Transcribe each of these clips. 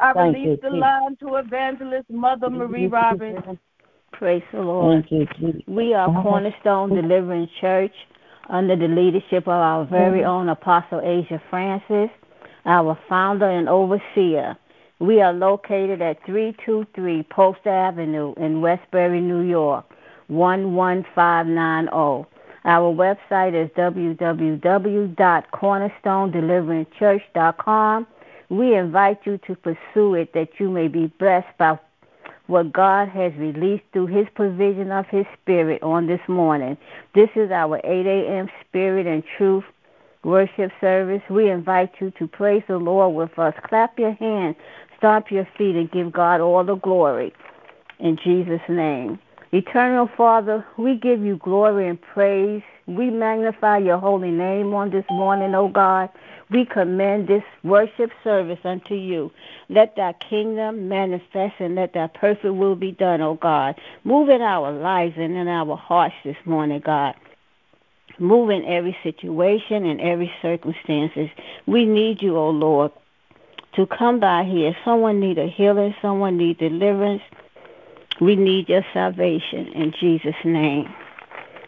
I Thank release you, the line to Evangelist Mother Marie Roberts. Praise the Lord. You, we are Cornerstone Deliverance Church under the leadership of our very own Apostle Asia Francis, our founder and overseer. We are located at 323 Post Avenue in Westbury, New York, 11590. Our website is www.cornerstonedeliveringchurch.com. We invite you to pursue it that you may be blessed by what God has released through His provision of His Spirit on this morning. This is our 8 a.m. Spirit and Truth worship service. We invite you to praise the Lord with us. Clap your hands, stomp your feet, and give God all the glory. In Jesus' name. Eternal Father, we give you glory and praise. We magnify your holy name on this morning, O God. We commend this worship service unto you. Let thy kingdom manifest and let thy perfect will be done, O God. Move in our lives and in our hearts this morning, God. Move in every situation and every circumstances. We need you, O Lord, to come by here. Someone need a healing, someone need deliverance we need your salvation in Jesus' name.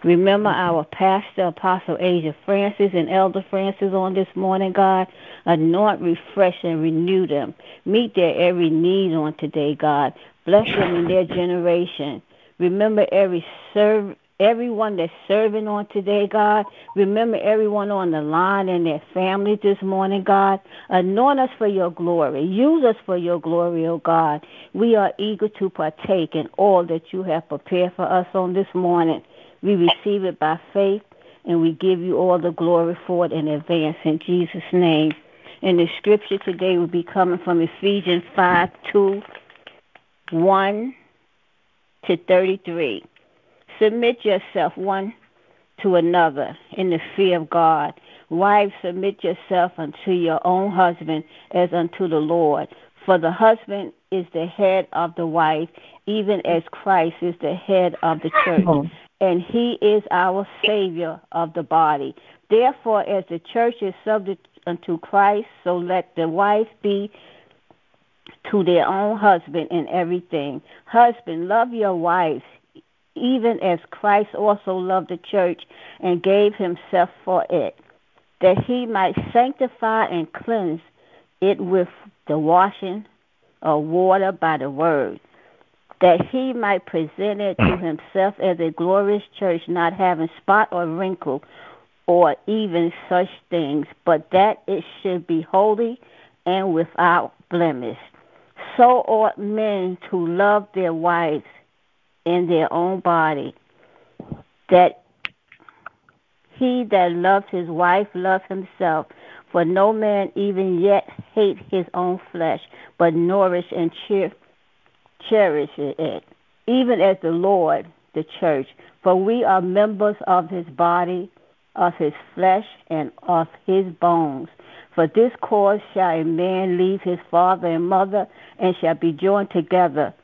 Remember our pastor, Apostle Asia Francis, and Elder Francis on this morning, God. Anoint, refresh, and renew them. Meet their every need on today, God. Bless them in their generation. Remember every serv- everyone that's serving on today, God. Remember everyone on the line and their families this morning, God. Anoint us for your glory. Use us for your glory, O oh God. We are eager to partake in all that you have prepared for us on this morning. We receive it by faith and we give you all the glory for it in advance in Jesus' name. And the scripture today will be coming from Ephesians 5 2 1 to 33. Submit yourself one to another in the fear of God. Wives, submit yourself unto your own husband as unto the Lord. For the husband is the head of the wife, even as Christ is the head of the church, and he is our Savior of the body. Therefore, as the church is subject unto Christ, so let the wife be to their own husband in everything. Husband, love your wives even as Christ also loved the church and gave himself for it, that he might sanctify and cleanse it with the washing of water by the word, that he might present it to himself as a glorious church, not having spot or wrinkle or even such things, but that it should be holy and without blemish. So ought men to love their wives in their own body, that he that loves his wife loves himself. For no man even yet hate his own flesh, but nourish and cheer, cherish it, even as the Lord, the church. For we are members of his body, of his flesh, and of his bones. For this cause shall a man leave his father and mother, and shall be joined together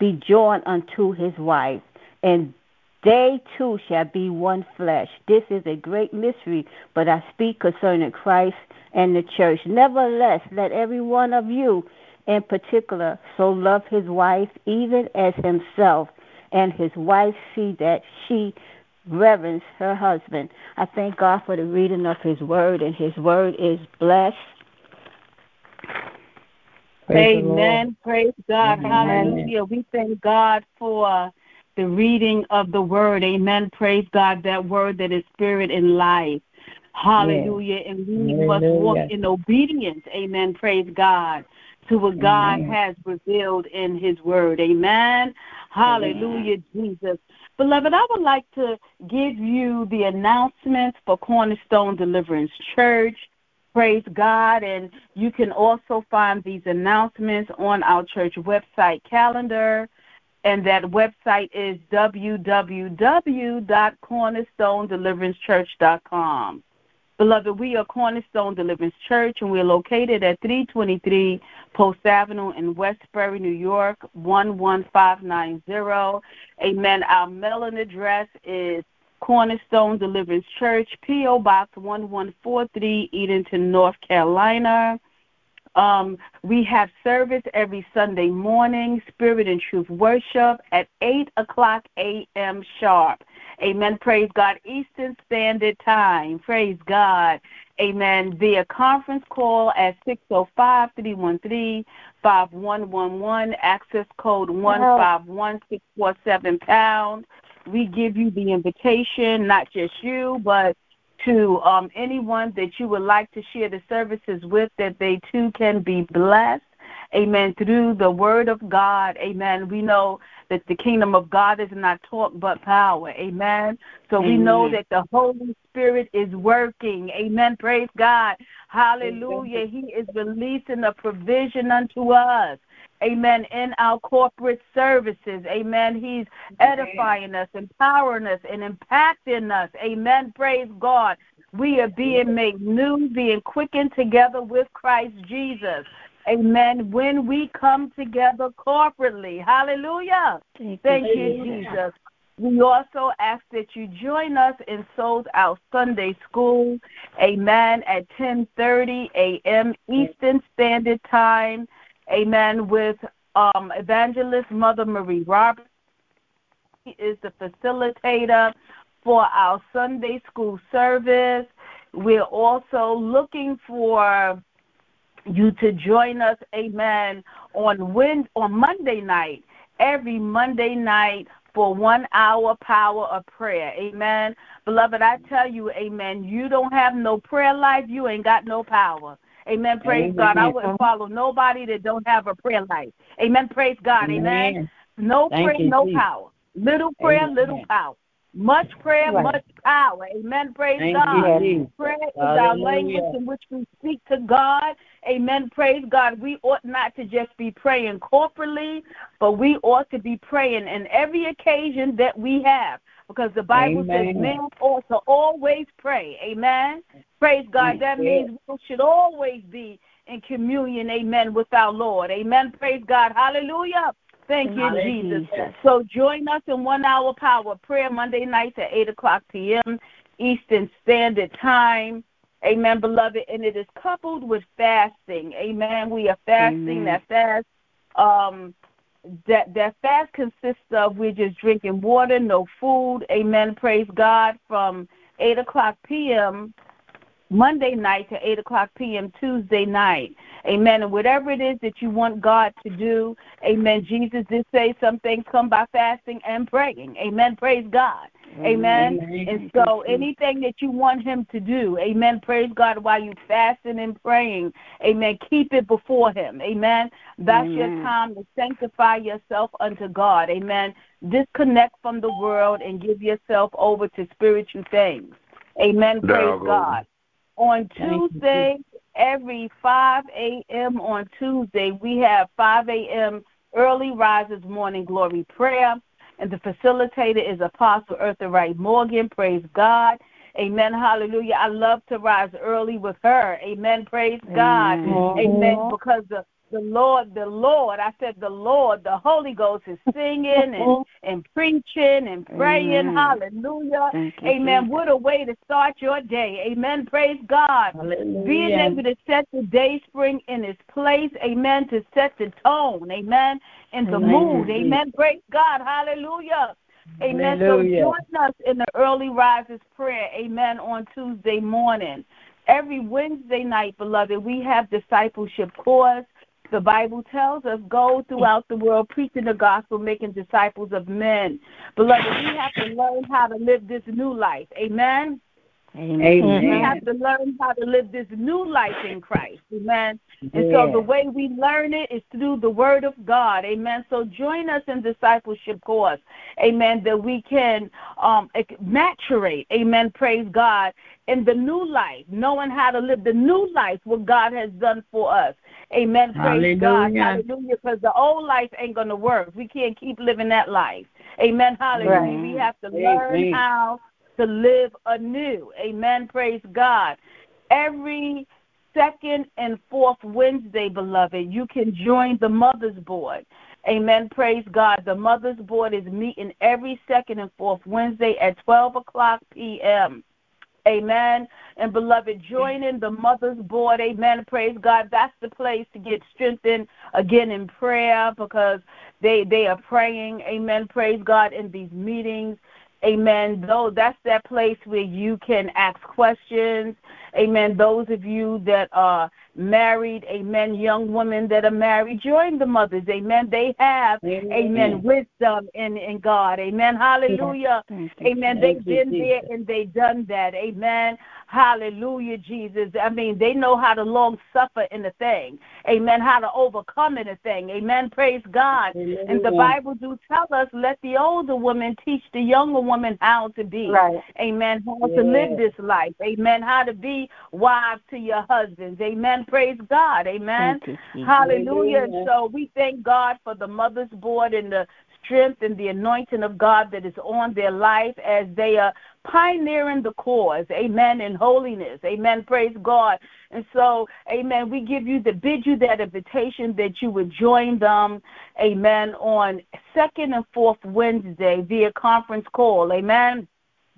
be joined unto his wife, and they two shall be one flesh. This is a great mystery, but I speak concerning Christ and the church. Nevertheless, let every one of you in particular so love his wife even as himself, and his wife see that she reverence her husband. I thank God for the reading of his word, and his word is blessed Praise Amen. Praise God. Amen. Hallelujah. We thank God for the reading of the word. Amen. Praise God. That word that is spirit and life. Hallelujah. Yes. And we Hallelujah. must walk in obedience. Amen. Praise God. To what Amen. God has revealed in his word. Amen. Hallelujah, Amen. Jesus. Beloved, I would like to give you the announcements for Cornerstone Deliverance Church. Praise God. And you can also find these announcements on our church website calendar. And that website is www.cornerstonedeliverancechurch.com. Beloved, we are Cornerstone Deliverance Church, and we're located at 323 Post Avenue in Westbury, New York, 11590. Amen. Our mailing address is Cornerstone Deliverance Church, P.O. Box 1143, Edenton, North Carolina, Um, we have service every Sunday morning, Spirit and Truth Worship at 8 o'clock a.m. sharp. Amen. Praise God. Eastern Standard Time. Praise God. Amen. Via conference call at 605 313 5111, access code 151647 pound. We give you the invitation, not just you, but to um, anyone that you would like to share the services with, that they too can be blessed. Amen. Through the word of God. Amen. We know that the kingdom of God is not talk but power. Amen. So Amen. we know that the Holy Spirit is working. Amen. Praise God. Hallelujah. He is releasing a provision unto us. Amen. In our corporate services. Amen. He's edifying us, empowering us, and impacting us. Amen. Praise God. We are being made new, being quickened together with Christ Jesus. Amen. When we come together corporately. Hallelujah. Thank, Thank you, Jesus. We also ask that you join us in Sold Out Sunday School, amen, at 10:30 a.m. Eastern Standard Time, amen, with um, Evangelist Mother Marie Roberts. She is the facilitator for our Sunday school service. We're also looking for you to join us, amen, on on Monday night, every Monday night for one hour power of prayer. Amen. Beloved, I tell you, amen, you don't have no prayer life, you ain't got no power. Amen. Praise amen. God. I wouldn't follow nobody that don't have a prayer life. Amen. Praise God. Amen. amen. No Thank prayer, you, no Jesus. power. Little prayer, amen. little power. Much prayer, right. much power. Amen. Praise Thank God. You. Prayer is Hallelujah. our language in which we speak to God. Amen. Praise God. We ought not to just be praying corporately, but we ought to be praying in every occasion that we have. Because the Bible Amen. says men ought to always pray. Amen. Praise God. That means we should always be in communion, amen, with our Lord. Amen. Praise God. Hallelujah. Thank you, Jesus. So join us in one hour power prayer Monday nights at 8 o'clock p.m. Eastern Standard Time. Amen, beloved. And it is coupled with fasting. Amen. We are fasting. Amen. That fast, um, that that fast consists of we're just drinking water, no food. Amen. Praise God. From 8 o'clock p.m. Monday night to 8 o'clock p.m. Tuesday night. Amen. And whatever it is that you want God to do, amen. Jesus did say some things come by fasting and praying. Amen. Praise God. Amen. amen. And so anything that you want him to do, amen. Praise God while you fasting and praying. Amen. Keep it before him. Amen. That's amen. your time to sanctify yourself unto God. Amen. Disconnect from the world and give yourself over to spiritual things. Amen. Praise God. On Tuesday, every 5 a.m. on Tuesday, we have 5 a.m. early risers morning glory prayer. And the facilitator is Apostle Eartha Wright Morgan. Praise God. Amen. Hallelujah. I love to rise early with her. Amen. Praise Amen. God. Amen. Because the the Lord, the Lord, I said the Lord, the Holy Ghost is singing and, and preaching and praying. Amen. Hallelujah. Amen. What a way to start your day. Amen. Praise God. Hallelujah. Being able to set the day spring in its place. Amen. To set the tone. Amen. In the Amen. mood. Amen. Praise God. Hallelujah. Amen. Hallelujah. So join us in the early risers prayer. Amen. On Tuesday morning. Every Wednesday night, beloved, we have discipleship course. The Bible tells us, go throughout the world preaching the gospel, making disciples of men. Beloved, we have to learn how to live this new life. Amen. Amen. We have to learn how to live this new life in Christ. Amen. And yeah. so the way we learn it is through the Word of God. Amen. So join us in discipleship course. Amen. That we can um, maturate. Amen. Praise God. In the new life, knowing how to live the new life, what God has done for us. Amen. Praise Hallelujah. God. Hallelujah. Because the old life ain't going to work. We can't keep living that life. Amen. Hallelujah. Right. We have to learn Amen. how to live anew. Amen. Praise God. Every second and fourth Wednesday, beloved, you can join the Mother's Board. Amen. Praise God. The Mother's Board is meeting every second and fourth Wednesday at 12 o'clock p.m. Amen. And beloved, join in the mother's board. Amen. Praise God. That's the place to get strengthened again in prayer because they they are praying. Amen. Praise God in these meetings. Amen. Though that's that place where you can ask questions. Amen. Those of you that are married, amen, young women that are married, join the mothers. Amen. They have, amen, amen wisdom in, in God. Amen. Hallelujah. Amen. They've been there and they've done that. Amen. Hallelujah, Jesus. I mean, they know how to long suffer in a thing. Amen. How to overcome in a thing. Amen. Praise God. Hallelujah. And the Bible do tell us, let the older woman teach the younger woman how to be. Right. Amen. How yeah. to live this life. Amen. How to be wives to your husbands. Amen. Praise God. Amen. You, Hallelujah. Hallelujah. So we thank God for the mother's board and the strength and the anointing of God that is on their life as they are pioneering the cause, amen, in holiness, amen, praise God. And so, amen, we give you the bid you that invitation that you would join them, amen, on second and fourth Wednesday via conference call, amen.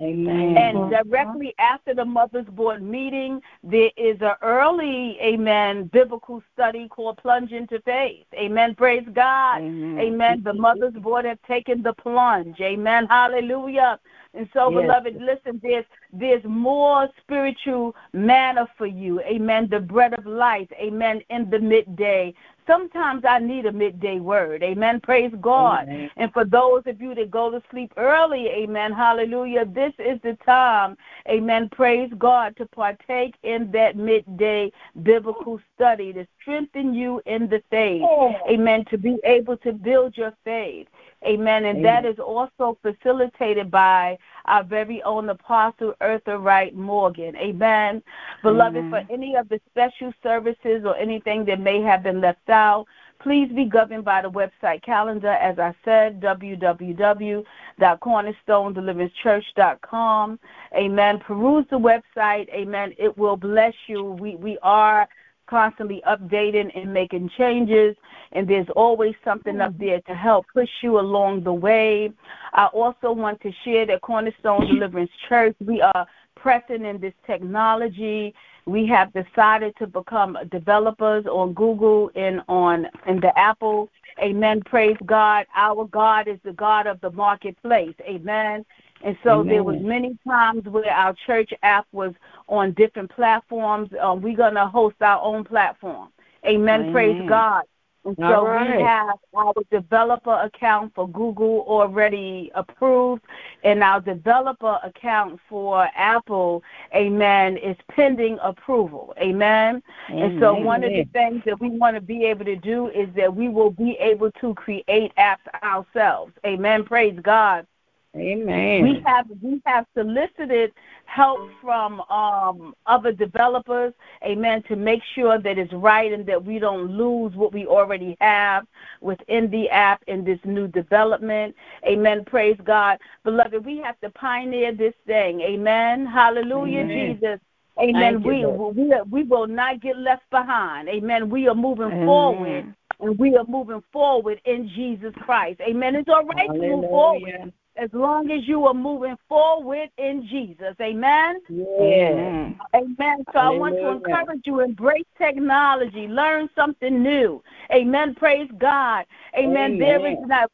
Amen. And directly after the Mother's Board meeting, there is an early, amen, biblical study called Plunge into Faith. Amen. Praise God. Amen. amen. The Mother's Board have taken the plunge. Amen. Hallelujah. And so, yes. beloved, listen, there's there's more spiritual manna for you. Amen. The bread of life. Amen. In the midday. Sometimes I need a midday word. Amen. Praise God. Amen. And for those of you that go to sleep early, amen. Hallelujah. This is the time, amen. Praise God to partake in that midday biblical study to strengthen you in the faith. Amen. To be able to build your faith. Amen. And Amen. that is also facilitated by our very own Apostle Eartha Wright Morgan. Amen. Beloved, for any of the special services or anything that may have been left out, please be governed by the website calendar. As I said, www.cornerstonedeliverancechurch.com. Amen. Peruse the website. Amen. It will bless you. We we are constantly updating and making changes, and there's always something up mm-hmm. there to help push you along the way. I also want to share that Cornerstone Deliverance Church, we are pressing in this technology. We have decided to become developers on Google and on in the Apple. Amen. Praise God. Our God is the God of the marketplace. Amen. And so Amen. there was many times where our church app was on different platforms. Um, we're gonna host our own platform. Amen. Amen. Praise God. And so right. we have our developer account for Google already approved, and our developer account for Apple, amen, is pending approval. Amen. amen. And so one of the things that we want to be able to do is that we will be able to create apps ourselves. Amen. Praise God. Amen. We have we have solicited help from um, other developers, amen, to make sure that it's right and that we don't lose what we already have within the app in this new development. Amen. Praise God. Beloved, we have to pioneer this thing. Amen. Hallelujah, amen. Jesus. Amen. we, we, we will not get left behind. Amen. We are moving amen. forward and we are moving forward in Jesus Christ. Amen. It's all right Hallelujah. to move forward as long as you are moving forward in Jesus. Amen? Yeah. Amen. So Hallelujah. I want to encourage you, embrace technology, learn something new. Amen. Praise God. Amen. Amen. There is not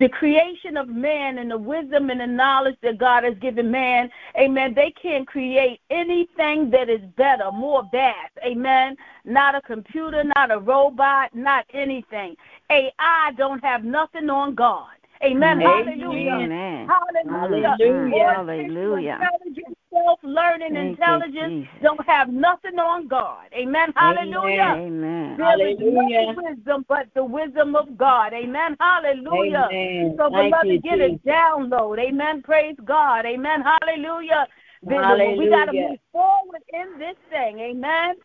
the creation of man and the wisdom and the knowledge that God has given man, amen, they can't create anything that is better, more vast, amen. Not a computer, not a robot, not anything. AI don't have nothing on God. Amen. Hallelujah. Amen. Hallelujah. Hallelujah. Hallelujah. Self-learning intelligence don't have nothing on God. Amen. Hallelujah. Amen. There Hallelujah. is no wisdom but the wisdom of God. Amen. Hallelujah. Amen. So, beloved, get a download. Amen. Praise God. Amen. Hallelujah. Hallelujah. We got to move forward in this thing. Amen.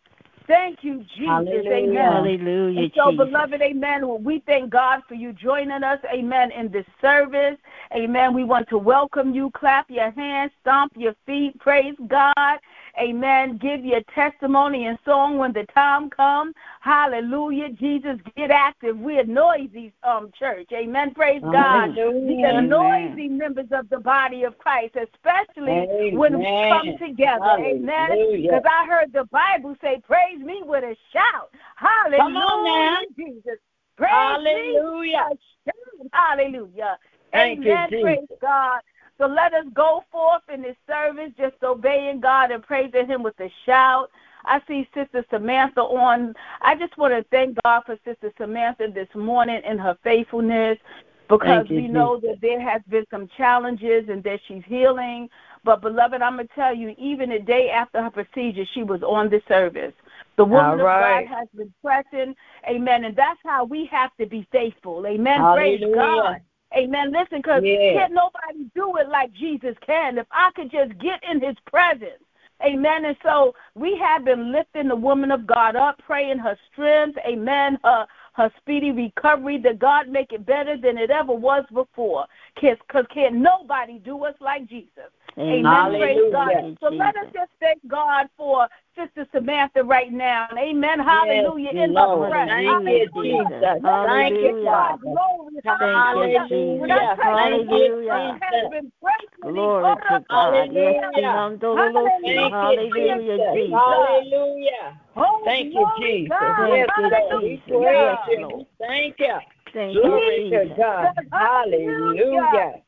Thank you, Jesus. Hallelujah. Amen. Hallelujah. And so, Jesus. beloved, amen. We thank God for you joining us, amen, in this service. Amen. We want to welcome you. Clap your hands, stomp your feet. Praise God. Amen. Give your testimony and song when the time comes. Hallelujah. Jesus, get active. We're noisy um church. Amen. Praise God. We are noisy members of the body of Christ, especially Amen. when we come together. Amen. Because I heard the Bible say, Praise me with a shout. Hallelujah. Come on now. Jesus. Praise Hallelujah. me with a shout. Hallelujah. Thank you, Amen. Praise God. So let us go forth in this service, just obeying God and praising Him with a shout. I see Sister Samantha on. I just want to thank God for Sister Samantha this morning and her faithfulness because you, we know that there has been some challenges and that she's healing. But beloved, I'm gonna tell you, even the day after her procedure, she was on the service. The woman right. of God has been pressing, Amen, and that's how we have to be faithful, Amen. Praise God. Amen. Listen, because Yeah. can't nobody do it like Jesus can. If I could just get in his presence. Amen. And so we have been lifting the woman of God up, praying her strength. Amen. Her her speedy recovery, that God make it better than it ever was before. Because can't nobody do us like Jesus. Amen. Praise God. So let us just thank God for Sister Samantha right now. Amen. Hallelujah. in her Lord. breath. Thank you, Hallelujah. Jesus. Thank you, Hallelujah. God, Father. glory. Thank Hallelujah. you, When I Jesus. tell you, Hallelujah. God has been breaking me. Glory to God. Yes, Hallelujah. Hallelujah. Thank Hallelujah, you, Jesus. Jesus. Hallelujah. Thank you, glory, Jesus. God. Thank Yes, you, Lord. We Jesus. praise Yes, you. Lord. Thank you. Thank you, Glory to Jesus. God. Hallelujah.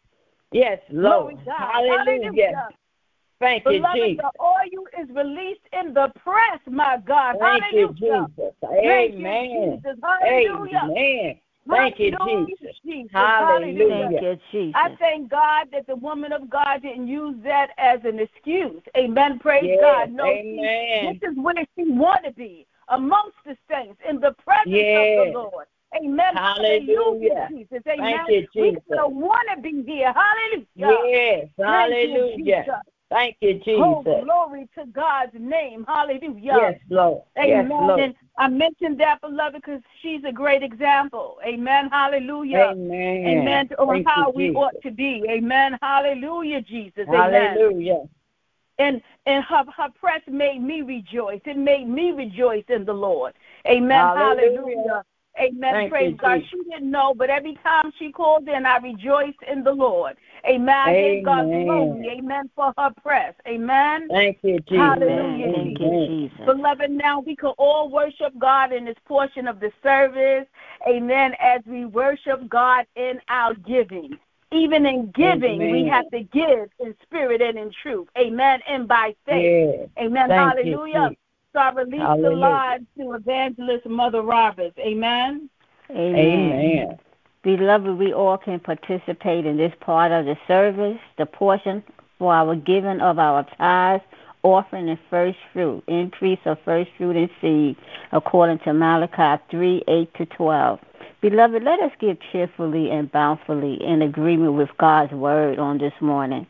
Yes, Lord. God. Hallelujah. Thank you, Beloved, Jesus. the oil is released in the press, my God. Thank you, Hallelujah. Jesus. Thank you, Amen. Jesus. Hallelujah. Amen. Thank you, Jesus. Jesus. Hallelujah. Thank you, Jesus. I thank God that the woman of God didn't use that as an excuse. Amen. Praise Yes, God. No, she- this is where she want to be amongst the saints in the presence Yes. of the Lord. Amen. Hallelujah. Jesus. Amen. Thank you, We Jesus. don't want to be here. Hallelujah. Yes. Thank you, Hallelujah. Jesus. Thank you, Oh, Jesus. glory to God's name. Hallelujah. Yes, Lord. Yes, Lord. And I mentioned that, beloved, because she's a great example. Amen. Hallelujah. Amen. Amen. On how we Jesus. ought to be. Amen. Hallelujah, Jesus. Amen. Hallelujah. And and her her press made me rejoice. It made me rejoice in the Lord. Amen. Hallelujah. Hallelujah. Amen. Thank Praise you, God. Jesus. She didn't know, but every time she called in, I rejoiced in the Lord. Amen. I gave God Amen. glory. Amen. For her press. Amen. Thank you, Jesus. Hallelujah. Amen. Thank you, Jesus. Beloved, now we can all worship God in this portion of the service. Amen. As we worship God in our giving. Even in giving, we have to give in spirit and in truth. Amen. And by faith. Yes. Amen. Thank Hallelujah. Jesus. So I release the Hallelujah. line to Evangelist Mother Roberts. Amen. Amen. Amen. Beloved, we all can participate in this part of the service, the portion for our giving of our tithes, offering and first fruit, increase of first fruit and seed, according to Malachi 3 8 to 12. Beloved, let us give cheerfully and bountifully in agreement with God's word on this morning.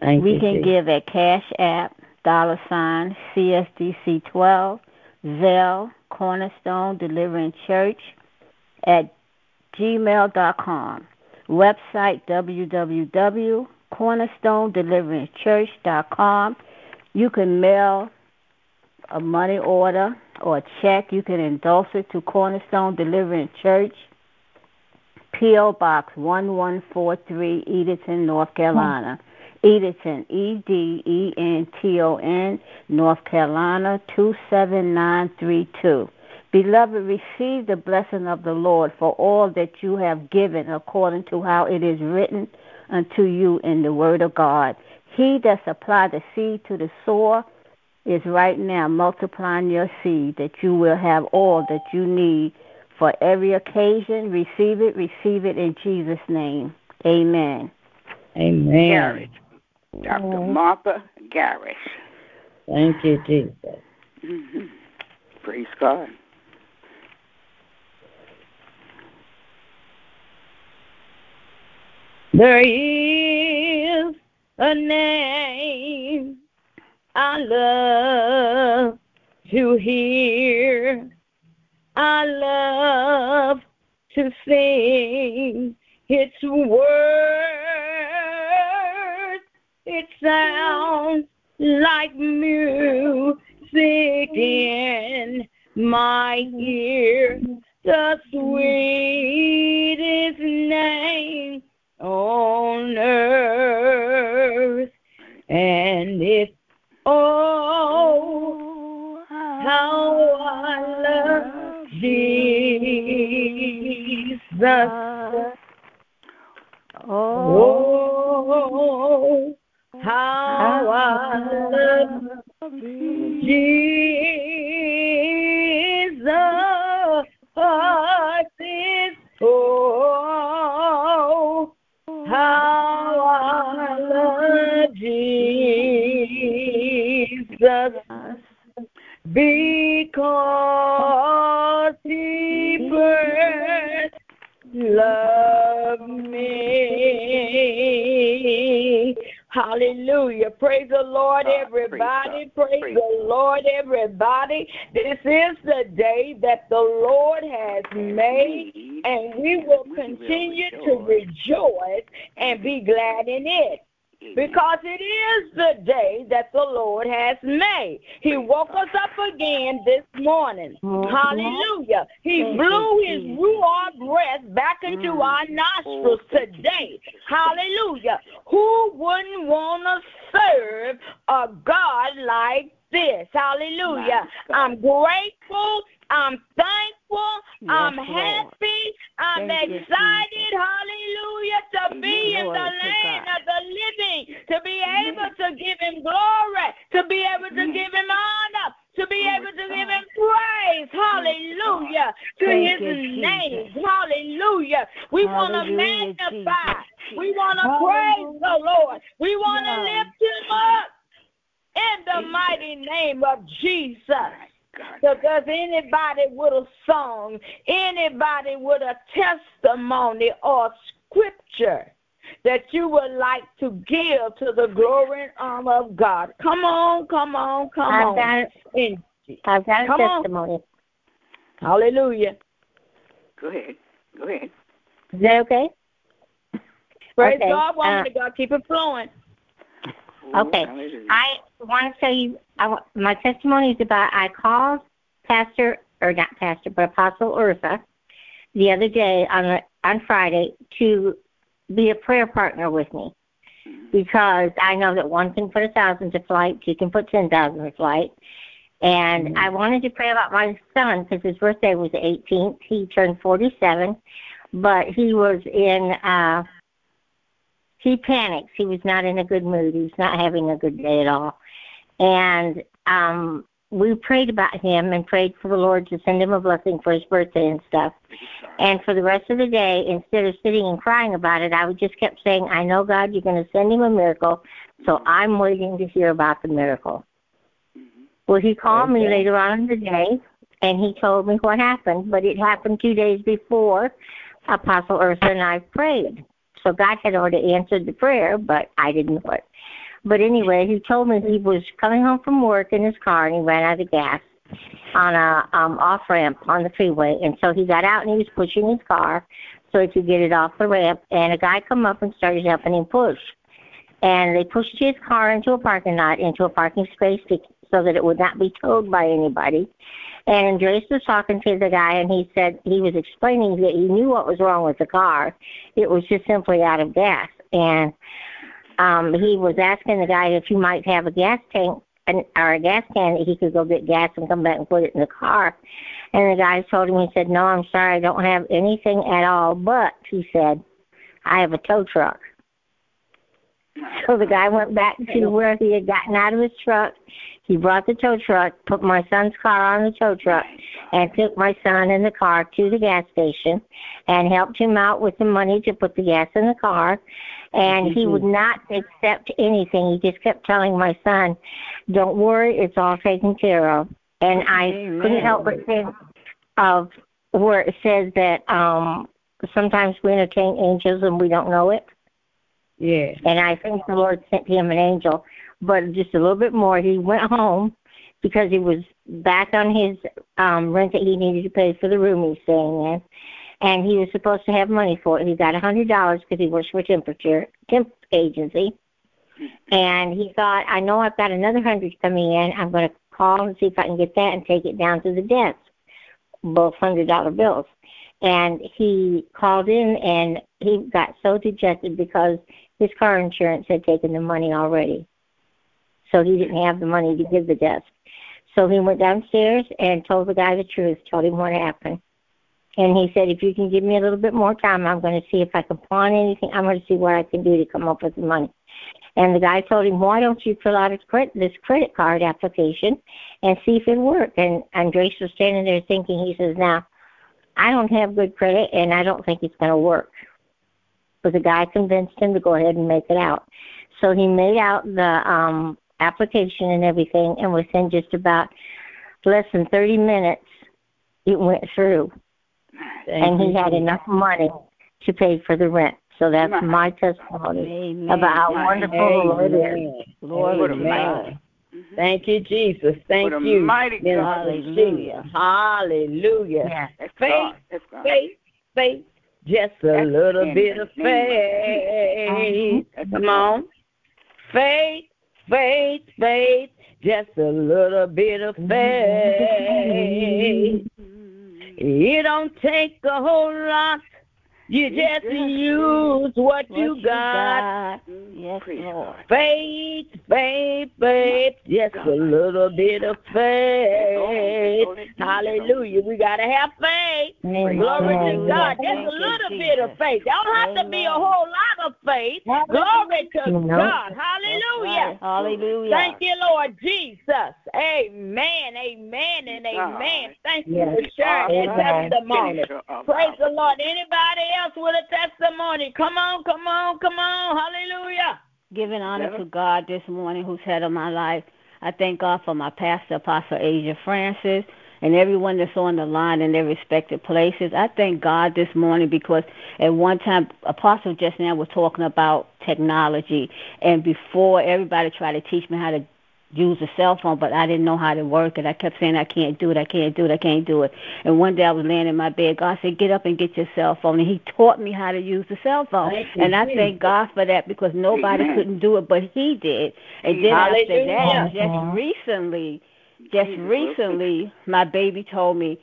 Thank we you, can Jesus. give at Cash App, dollar sign, CSDC 12, Zelle, Cornerstone Delivering Church, at gmail.com. Website www.cornerstonedeliveringchurch.com. You can mail a money order or a check. You can endorse it to Cornerstone Delivering Church, P.O. Box 1143, Edenton, North Carolina. Edenton, E D E N T O N, North Carolina 27932. Beloved, receive the blessing of the Lord for all that you have given according to how it is written unto you in the word of God. He that supplied the seed to the sower is right now multiplying your seed that you will have all that you need for every occasion. Receive it, receive it in Jesus' name. Amen. Amen. Garrett. Dr. Martha Garris. Thank you, Jesus. hmm Praise God. There is a name I love to hear. I love to sing its words. It sounds like music in my ear, the sweetest name on earth. And it's oh, how I love Jesus. Oh, oh. How I love Jesus. Heart is oh, how I love Jesus because he first loved me. Hallelujah. Praise the Lord, everybody. praise the Lord, everybody. This is the day that the Lord has made, and we will continue to rejoice and be glad in it. Because it is the day that the Lord has made. He woke us up again this morning. Hallelujah. He blew his Jesus. ruah breath back into Mm. our nostrils Oh, thank you, today. Hallelujah. Who wouldn't want to serve a God like this? Hallelujah. I'm grateful. I'm thankful. I'm Lord. happy. I'm Thank you, excited. Hallelujah. To be in the land God. of the living, to be able to give him glory, to be able to give him honor, to be able to give him praise. Hallelujah. To his name. Hallelujah. We want to magnify. We want to praise the Lord. We want to lift him up in the mighty name of Jesus. My God. So does anybody with a song, anybody with a testimony or scripture that you would like to give to the glory and honor of God? Come on, come on, come I've on. got, I've got a Come on. Hallelujah. Go ahead. Go ahead. Is that okay? Praise Okay, God, woman uh, of God. Keep it flowing. Okay. hallelujah. I want to tell you, I, wa- my testimony is about I called Pastor, or not Pastor, but Apostle Eartha the other day on on Friday to be a prayer partner with me Mhm. because I know that one can put a thousand to flight, two can put ten thousand to flight. And I wanted to pray about my son because his birthday was the 18th. He turned 47, but he was in, uh, he panics. He was not in a good mood. He was not having a good day at all. And um, we prayed about him and prayed for the Lord to send him a blessing for his birthday and stuff. And for the rest of the day, instead of sitting and crying about it, I would just kept saying, I know, God, you're going to send him a miracle, so I'm waiting to hear about the miracle. Mhm. Well, he called me later on in the day, and he told me what happened, but it happened two days before Apostle Eartha and I prayed. So God had already answered the prayer, but I didn't know it. But anyway, he told me he was coming home from work in his car, and he ran out of gas on a um off ramp on the freeway, and so he got out and he was pushing his car so he could get it off the ramp, and a guy come up and started helping him push and they pushed his car into a parking lot, into a parking space to, so that it would not be towed by anybody. And Andreas was talking to the guy, and he said he was explaining that he knew what was wrong with the car. It was just simply out of gas. And um, he was asking the guy if he might have a gas tank or a gas can that he could go get gas and come back and put it in the car. And the guy told him, he said, No, I'm sorry, I don't have anything at all, but, he said, I have a tow truck. So the guy went back to where he had gotten out of his truck. He brought the tow truck, put my son's car on the tow truck, and took my son in the car to the gas station and helped him out with the money to put the gas in the car. And he would not accept anything. He just kept telling my son, Don't worry, it's all taken care of. And I couldn't help but think of where it says that um sometimes we entertain angels and we don't know it. Yeah. And I think the Lord sent him an angel. But just a little bit more, he went home because he was back on his um rent that he needed to pay for the room he's staying in. And he was supposed to have money for it. He got a hundred dollars because he works for a temperature temp agency. And he thought, I know I've got another hundred coming in. I'm going to call and see if I can get that and take it down to the dentist, both hundred dollar bills. And he called in and he got so dejected because his car insurance had taken the money already. So he didn't have the money to give the desk. So he went downstairs and told the guy the truth, told him what happened. And he said, if you can give me a little bit more time, I'm going to see if I can pawn anything. I'm going to see what I can do to come up with the money. And the guy told him, why don't you fill out a credit, this credit card application and see if it works? And Andres was standing there thinking, he says, now, I don't have good credit and I don't think it's going to work. But the guy convinced him to go ahead and make it out. So he made out the um application and everything and within just about less than 30 minutes it went through Thank and he you. had enough money to pay for the rent. So that's My. my testimony Amen. about how My. wonderful the Lord is. Amen. Glory What a mighty- God. Mhm. Thank you, Jesus. Thank What a you. mighty Minister God. Hallelujah. Hallelujah. Yeah. That's Faith, God. That's God. Faith, faith, just a That's little in bit of name faith. That's Come on. Faith, faith, faith, just a little bit of faith. It don't take a whole lot. You just use what, What you got. Yes, Lord. Faith, faith, faith, just a little bit of faith. Hallelujah. We got to have faith. Amen. Glory to God. Just Thank a little Jesus. bit of faith. Don't have to be a whole lot of faith. Glory to You. God. Hallelujah. right. Hallelujah. Thank you, Lord Jesus. Amen, amen, and God. amen. Thank you Yes. for sharing that Amen. testimony. Praise the Lord. Anybody else with a testimony? Come on, come on, come on. Hallelujah. Giving honor Yeah. to God this morning, who's head of my life. I thank God for my pastor, Apostle Asia Francis, and everyone that's on the line in their respective places. I thank God this morning because at one time, Apostle just now was talking about technology, and before everybody tried to teach me how to use a cell phone, but I didn't know how to work it. I kept saying, I can't do it, I can't do it, I can't do it. And one day I was laying in my bed. God said, Get up and get your cell phone. And He taught me how to use the cell phone. Thank you, And I Jesus. thank God for that because nobody Amen. couldn't do it, but He did. And then after that, Hallelujah. just recently, just Jesus, recently, my baby told me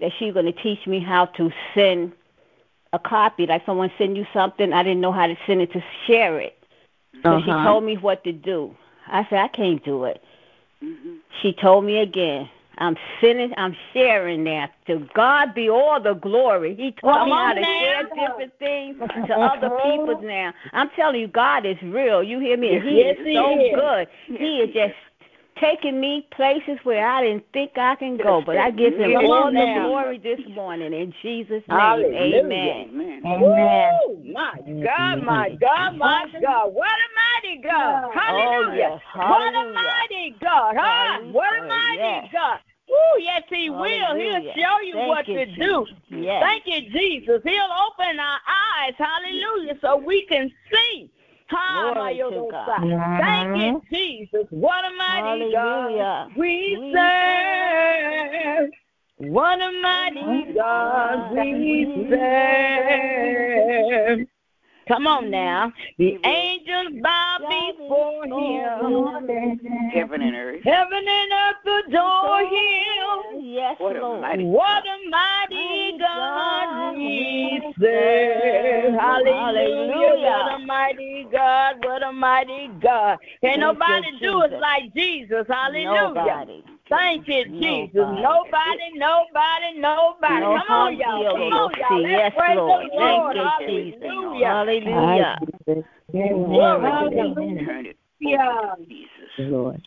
that she's going to teach me how to send a copy. Like someone send you something, I didn't know how to send it to share it. So she Uh-huh. told me what to do. I said, I can't do it. Mhm. She told me again, I'm sending, I'm sharing that. To God be all the glory. He taught Come me how to now. share different things to other people now. I'm telling you, God is real. You hear me? And He Yes, is he so is. good. Yes, He is just taking me places where I didn't think I can go. But I give Him all on the glory this morning in Jesus' name. Hallelujah. Amen. Amen. Amen. Woo! My God, my God, my God. What a mighty God. Oh, hallelujah. Oh, yes. What a mighty God, huh? What a mighty yes. God. Woo, yes, he will. He'll show you Thank what you, to do. Yes. Thank you, Jesus. He'll open our eyes, hallelujah, so we can see. Ha, Glory to God. Thank you, Jesus. What a mighty Hallelujah. God we We serve. What a mighty God we serve. Come on mm-hmm. now. The angels bow before him. Heaven and earth. Heaven and earth adore him. Yes, What a Lord. mighty What a mighty Mighty God God we we serve. serve. Hallelujah. Hallelujah. What a mighty God. What a mighty God. Can't nobody do it like Jesus. Hallelujah. Nobody. Thank you, Jesus. Nobody. Nobody, nobody, nobody. Come on, y'all. Come on, y'all. Let's Yes, praise Lord. the Lord. Thank you, Jesus. Hallelujah. Hallelujah. Glory to Amen. God. Turn Yeah. Jesus. Lord.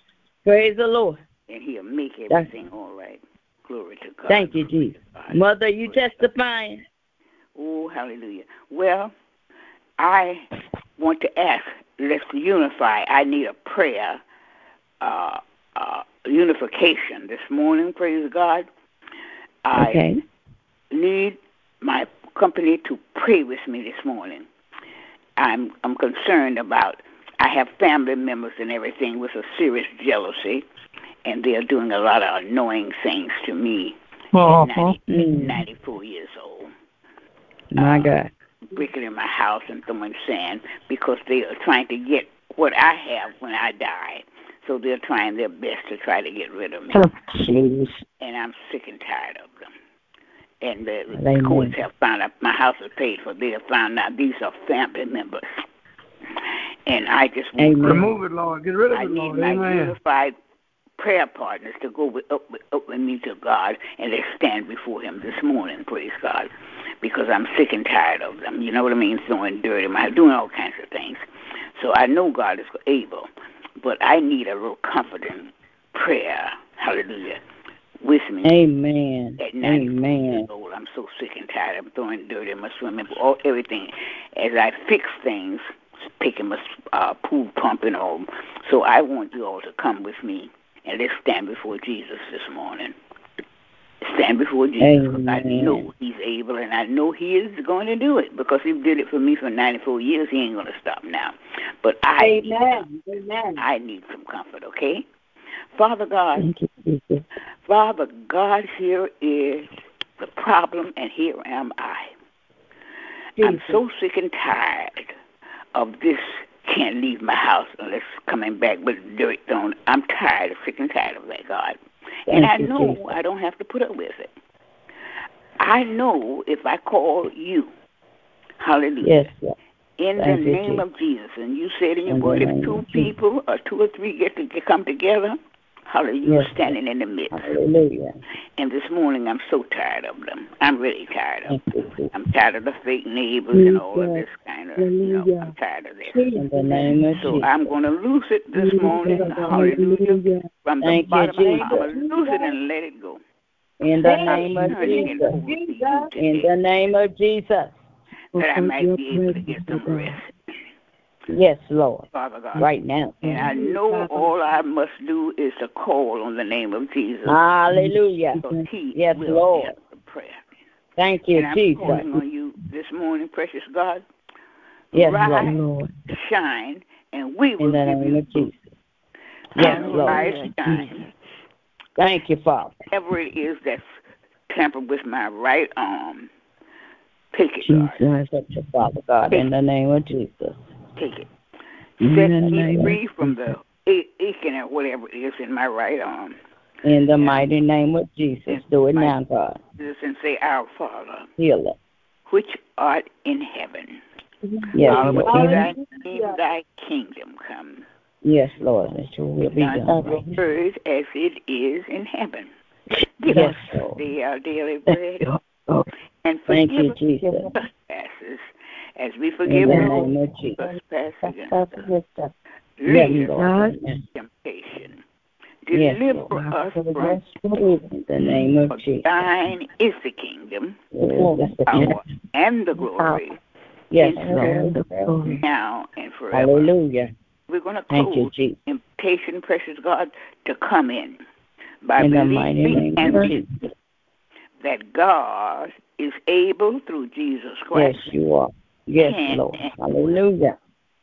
Praise the Lord. And he'll make everything all right. Glory to God. Thank you, Jesus. Mother, you testifying? Oh, hallelujah. Well, I want to ask, let's unify. I need a prayer, uh, uh, unification this morning, praise God. I Okay. need my company to pray with me this morning. I'm I'm concerned about I have family members and everything with a serious jealousy and they are doing a lot of annoying things to me at 90, Mm. 94 years old. My Uh, God. breaking in my house and throwing sand because they are trying to get what I have when I die. So they're trying their best to try to get rid of me. Oh, jeez. And I'm sick and tired of them. And the Amen. courts have found out my house is paid for. They have found out these are family members. And I just want Amen. Remove it, Lord. Get rid of I it, need Lord. my Amen. unified prayer partners to go with, up, with, up with me to God and they stand before Him this morning, praise God, because I'm sick and tired of them. You know what I mean? Throwing dirt in my, doing all kinds of things. So I know God is able, but I need a real comforting prayer. Hallelujah. With me Amen. at Amen. old. I'm so sick and tired. I'm throwing dirt in my swimming pool, all, everything. As I fix things, picking my uh, pool pump and all. So I want you all to come with me and let's stand before Jesus this morning. Stand before Jesus. I know He's able, and I know He is going to do it because He did it for me for 94 years. He ain't going to stop now. But I, need, Amen. Amen. I need some comfort. Okay, Father God. Thank you, Father God, here is the problem, and here am I. I'm so sick and tired of this. Can't leave my house unless coming back with dirt thrown. I'm tired, sick and tired of that, God. And I know I don't have to put up with it. I know if I call you, hallelujah, Yes, Lord. in Thank the name Jesus. of Jesus, and you said in your In word, if two people or two or three get to come together, hallelujah, Yes, standing in the midst. Hallelujah. And this morning, I'm so tired of them. I'm really tired of them. I'm tired of the fake neighbors and all of this kind of, you know, I'm tired of this. In the name of So Jesus. I'm going to lose it this morning, hallelujah, from the Thank bottom Jesus. I'm going to loose it and let it go. In the name of Jesus. In the name of Jesus. that I might be able to get some rest, Yes, Lord. Father God. Right now. And I know all I must do is to call on the name of Jesus. Hallelujah. So he Yes, will Lord. answer prayer. Thank you, and I'm Jesus. calling on you this morning, precious God. Yes, Rise, Lord. shine, and we will In the give name you of Jesus. Yes, rise, Lord. shine. Thank you, Father. Whatever it is that's tampered with my right arm, take it, God. Jesus. Thank Father God. In the name of Jesus. Take it. In Set the me mm-hmm. free from the aching or whatever it is in my right arm. In the mighty name of Jesus. Do it now, God. Jesus, And say, Our Father, Heal it. which art in heaven, Yes, Lord. be thy name, thy kingdom come. Yes, Lord. That your will be done done. on earth as it is in heaven. Give Yes, us Lord. today our uh, daily bread, and Thank forgive you, us Jesus. our trespasses, as we forgive the those who trespass against us. Lead us into temptation. Deliver us from In the name of for Jesus. thine is the kingdom, Yes, power, and the glory, yes Lord. now and forever. Hallelujah. We're going to Thank you, close Jesus. invitation, precious God, to come in by In the mighty believing name and of believing Jesus. that God is able through Jesus Christ. Yes, you are. Yes, Lord. Hallelujah.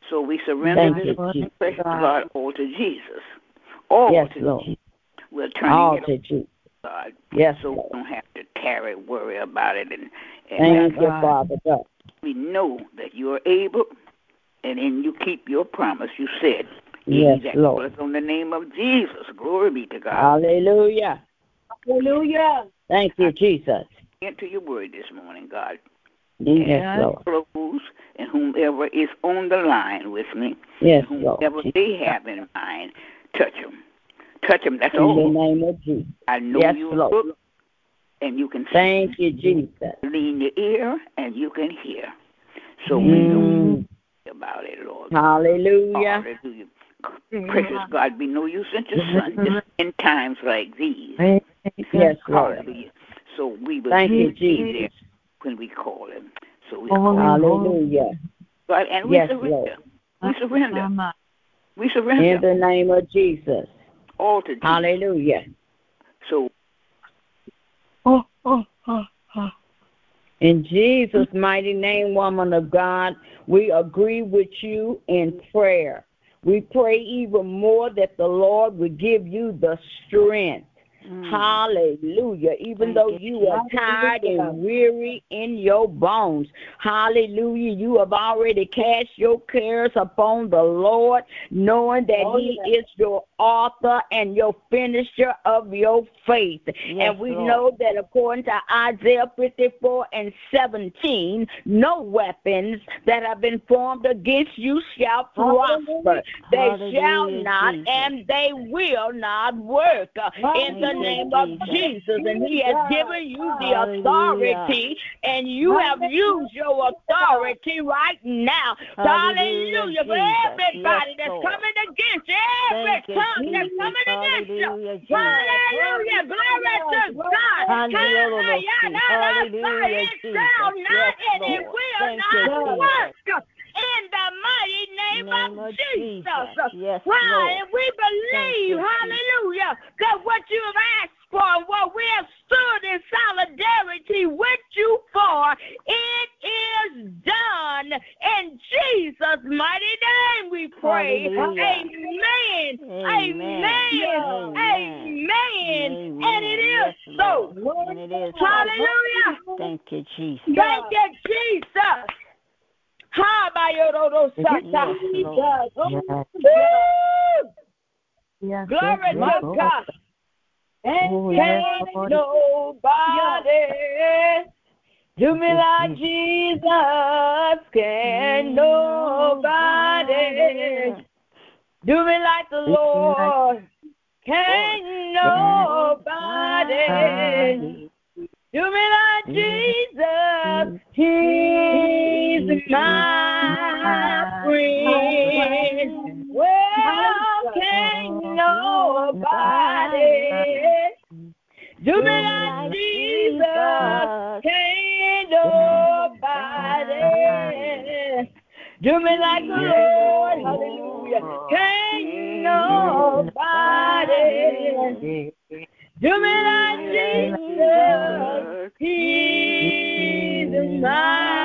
So we surrender Thank this you, Jesus. precious God all to Jesus. All Yes, to Lord. Jesus. We're turning All it over to to Jesus. God Yes, so we don't have to tarry, worry about it. And, and Thank you, Father God. we know that you are able, and then you keep your promise. You said, Yes, that Lord. was on the name of Jesus. Glory be to God. Hallelujah. Hallelujah. Thank you, Jesus. Into your word this morning, God. Yes, Lord. Close, and whomever is on the line with me, Yes, and Lord. whomever they have in mind, touch them. Touch them. That's In the all. name of Jesus. I know Yes, you Lord. look, and you can see. Thank you, Jesus. lean your ear, and you can hear. So we don't Mm. about it, Lord. Hallelujah. Hallelujah. Precious God, we know you sent your son just in times like these. Yes, Lord. Hallelujah. So we will Thank you, be there Jesus. When we call him. So we oh, call him, Hallelujah. God, and we Yes, surrender. Lord. We surrender. We In the name of Jesus. all to Jesus. Hallelujah. So oh, oh, In Jesus' mighty name, woman of God, we agree with you in prayer. We pray even more that the Lord would give you the strength Mm. Hallelujah. Even Thank though you, are tired and weary in your bones. Hallelujah. You have already cast your cares upon the Lord, knowing that oh, He yes. is your author and your finisher of your faith. Yes, and we Lord. know that according to Isaiah 54 and 17, no weapons that have been formed against you shall prosper. They Hallelujah, shall not and they will not work in the name of Jesus. And He has given you the authority, and you have used your authority right now. Hallelujah. For everybody that's coming against you, every tongue that's coming against you. Hallelujah. Glory to God. Hallelujah. It shall not and it will not work in the mighty name, name of, of Jesus. Jesus. Yes, Why? And we believe, hallelujah, that what you have asked for, what we have stood in solidarity with you for, it is done. In Jesus' mighty name we pray. Amen. Amen. Amen. Amen. Amen. And it is so. And it is Hallelujah. Thank you, Jesus. Thank you, Jesus. Ha Bayororo Sata. Yes, Glory to God. And oh, can nobody do me like Jesus? Can nobody do me like the Lord? Can nobody do me like Jesus. He's my friend. Well, can nobody do me like Jesus? Can't nobody do me like the Lord. Hallelujah. Can't nobody do me like Jesus. He's my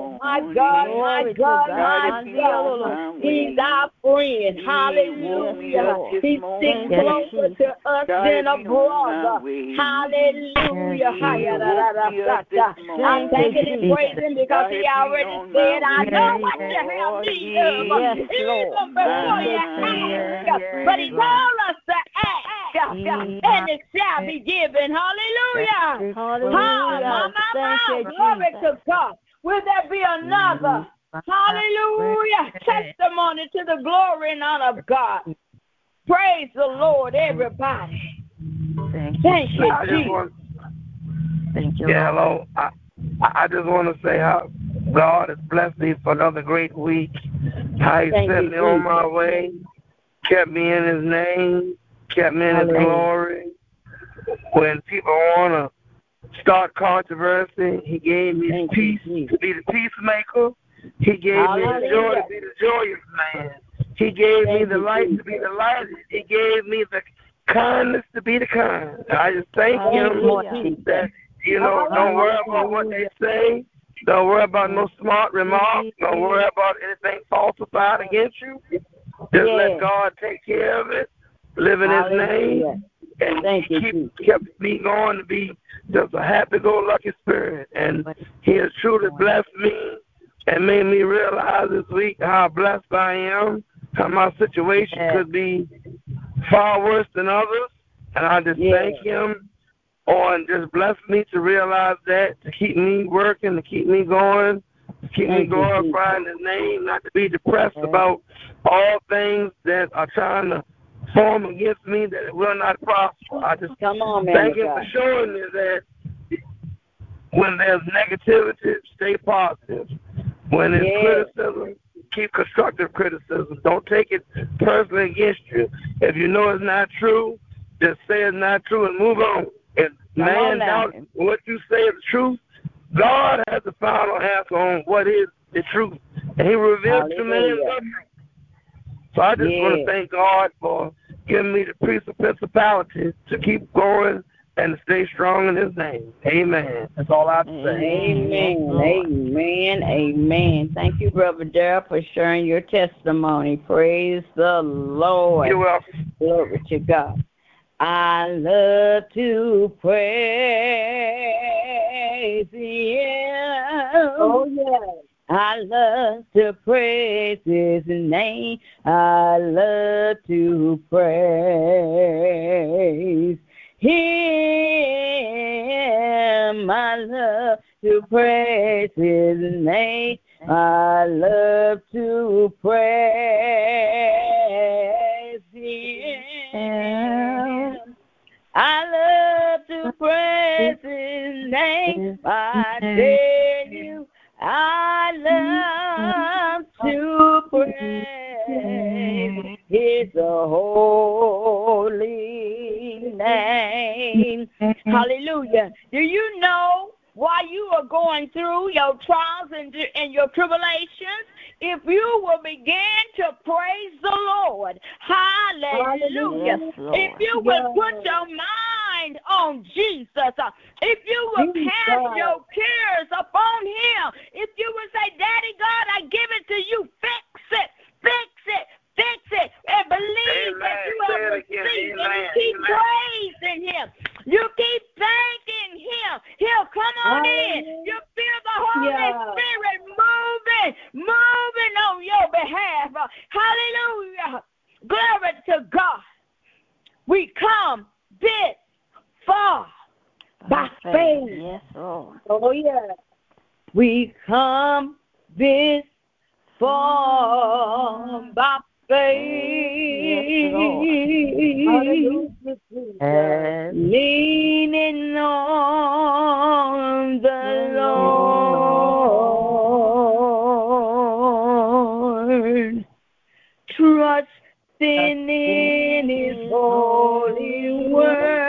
my God, my God, my God. He's our friend. Hallelujah. He sticks closer to us than a brother. Hallelujah. I'm thanking and praising because he already said, I know what you have need of. Yes, even before you ask. But he told us to ask, and it shall be given. Hallelujah. Hallelujah. Mama, mama, glory to God. Will there be another? Mm-hmm. Hallelujah. Testimony to the glory and honor of God. Praise the Lord, everybody. Thank you, Thank you Jesus. Thank you. Yeah, hello. I, I just want to say how God has blessed me for another great week. How He sent me on my way, kept me in His name, kept me in His glory. When people want to start controversy, He gave me Thank peace to be the peacemaker. He gave Hallelujah. me the joy to be the joyous man. He gave Thank me the light to be the light. He gave me the kindness to be the kind. I just thank Hallelujah. Him that you know, don't worry about what they say. Don't worry about no smart remarks. Don't worry about anything falsified against you. Just let God take care of it. Live in His name. And Thank he keep, kept me going to be just a happy-go-lucky spirit. And He has truly blessed me and made me realize this week how blessed I am, how my situation could be far worse than others. And I just yeah. thank Him on just bless me to realize that, to keep me working, to keep me going, to keep Thank me glorifying His name, not to be depressed yeah. about all things that are trying to form against me that it will not prosper. I just Come on, man thank you for showing me that when there's negativity, stay positive. When there's yeah. criticism, keep constructive criticism. Don't take it personally against you. If you know it's not true, just say it's not true and move on. If man doubt what you say is the truth, God has the final answer on what is the truth. And he reveals to man the truth. So I just yeah. want to thank God for giving me the priest of principality to keep going and to stay strong in his name. Amen. That's all I have to say. Amen. Amen. Amen. Thank you, Brother Darrell, for sharing your testimony. Praise the Lord. You're welcome. Glory to God. I love to praise Him. Oh, yes. I love to praise His name. I love to praise Him. I love to praise His name. I love to praise Him. I love to praise His name. Tell you, I love to praise His holy name. Hallelujah. Do you know while you are going through your trials and, and your tribulations, if you will begin to praise the Lord, hallelujah. Yes, Lord. if you will put your mind on Jesus, uh, if you will cast your cares upon Him, if you will say, Daddy God, I give it to you, fix it, fix it, fix it, and believe that you Say have received and Amen. you keep Amen. praising Him. You keep thanking Him. He'll come on in. You feel the Holy Yeah. Spirit moving, moving on your behalf. Hallelujah. Glory to God. We come this far by faith. Yes, Lord. Oh, yes. We come this far by faith. Hallelujah, Leaning on the Lord, trusting in His holy word.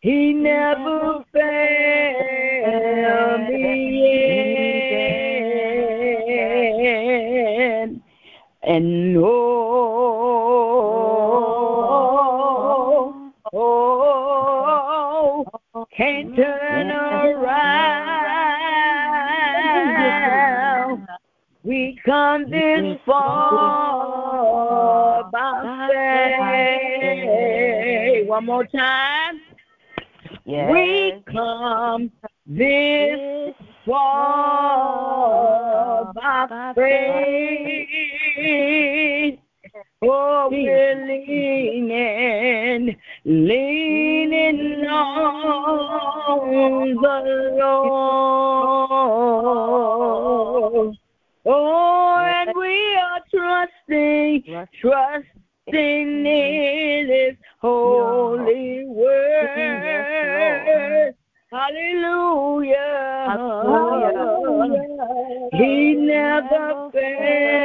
He never failed And oh, oh, can't turn around. We come this far by faith. One more time. We come this far by faith. Oh, we're leaning, leaning on the Lord. Oh, and we are trusting, trusting in His holy word. Hallelujah. Hallelujah. He never failed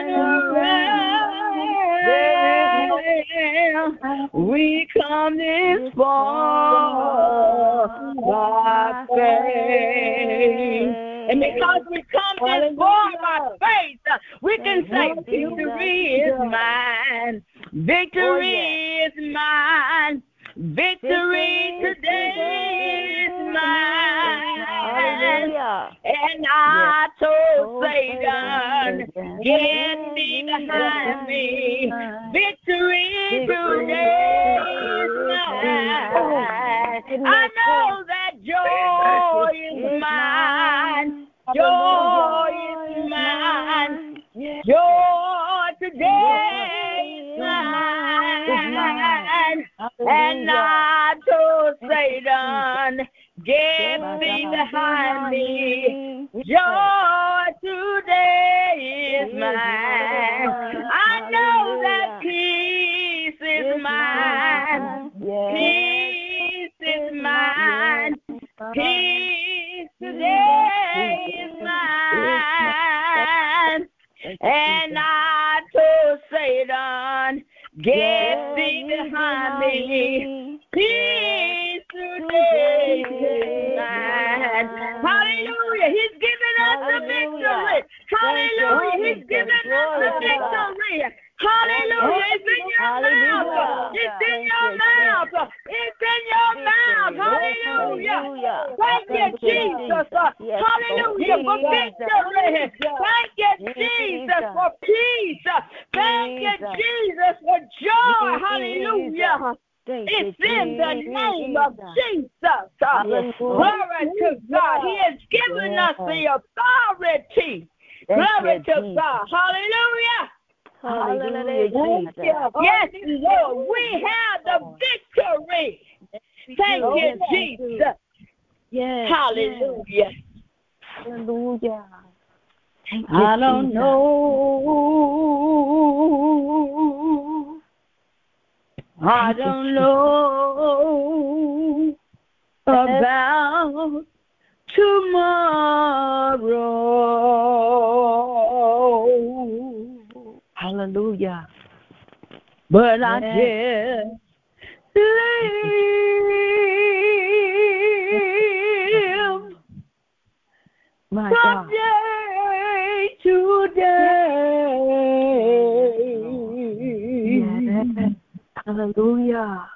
around. We come this far by faith. And because we come this far by faith, we can say, Victory is mine. Victory is mine. Victory today is mine. Hallelujah. And I told Satan, get thee behind me. Victory today oh, is. I know that joy is mine. Joy is mine. Joy today is mine. And I told Satan, get thee behind me. Joy today is mine. I know that peace is mine. Peace is mine. Peace today is mine. And I told Satan, Get thee behind me. Peace today tonight. Hallelujah. He's giving us the victory. Hallelujah. He's giving us the victory. Hallelujah. It's in your mouth. It's in your mouth. It's in your mouth. Hallelujah. Thank you, Jesus. Hallelujah for victory. Thank you, Jesus, for peace. Thank you, Jesus, for joy. Hallelujah. It's in the name of Jesus. Glory to God. He has given us the authority. Glory to God. Hallelujah. Hallelujah, Yes, Lord, we have the victory. Thank you, Jesus. Yes. Hallelujah. Hallelujah. I don't know. I don't know about tomorrow. Hallelujah. But I just live My from God. day to day. Yes. Hallelujah.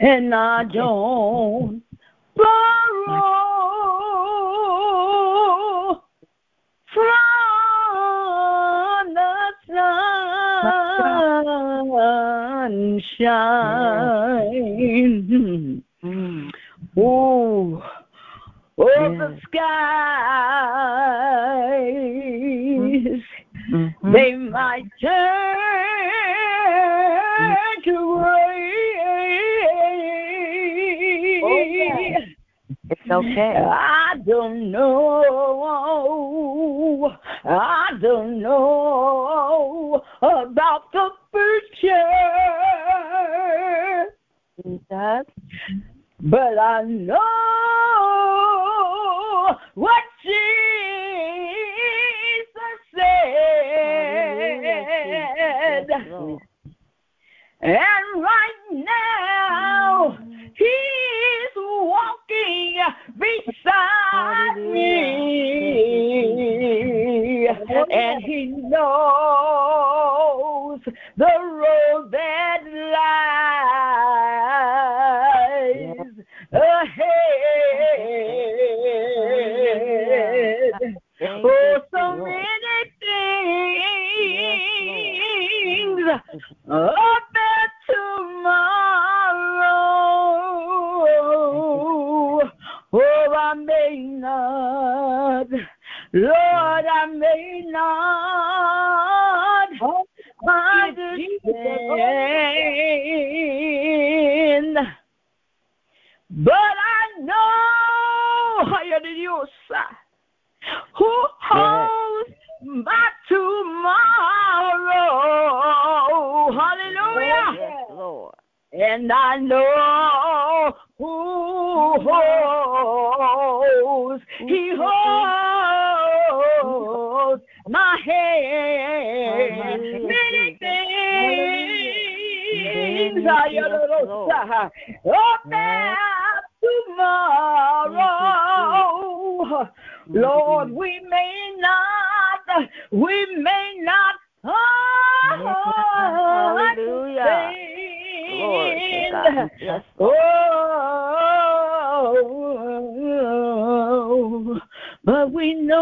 And I don't borrow from sunshine. Oh, oh, the skies, Mhm. they might turn to rain. It's okay. I don't know. I don't know about the future. Jesus. But I know what Jesus said. Yes, And right now, he's walking beside me. And he knows the road that lies ahead. Oh, so many things up tomorrow. Oh, I may not, Lord, not understand. But I know, hallelujah, who holds my tomorrow. Hallelujah. Yes, Lord. And I know who holds, he holds my hand. Many things Hallelujah, are yes, your Lord. up tomorrow. Lord, we may not, we may not Hallelujah. Glory to God. understand. Yes, Lord. Oh, but we know,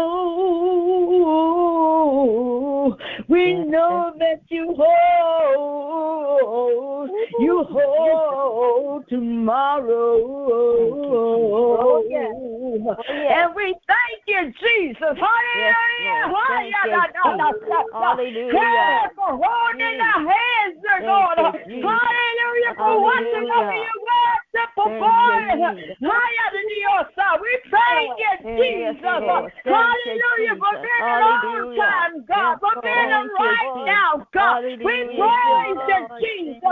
we know that you hold, you hold tomorrow. Oh. oh and we thank you, Jesus. Hallelujah. Lord. Hallelujah. Jesus. Hallelujah. Yeah, for holding our hands, dear Thank God. you, Jesus. Hallelujah. For watching over Hallelujah. your word to perform. Thank you, Jesus. Hallelujah. We thank you, Jesus. Hallelujah. For being an on time, God. For being a right now, God. We praise you, Jesus.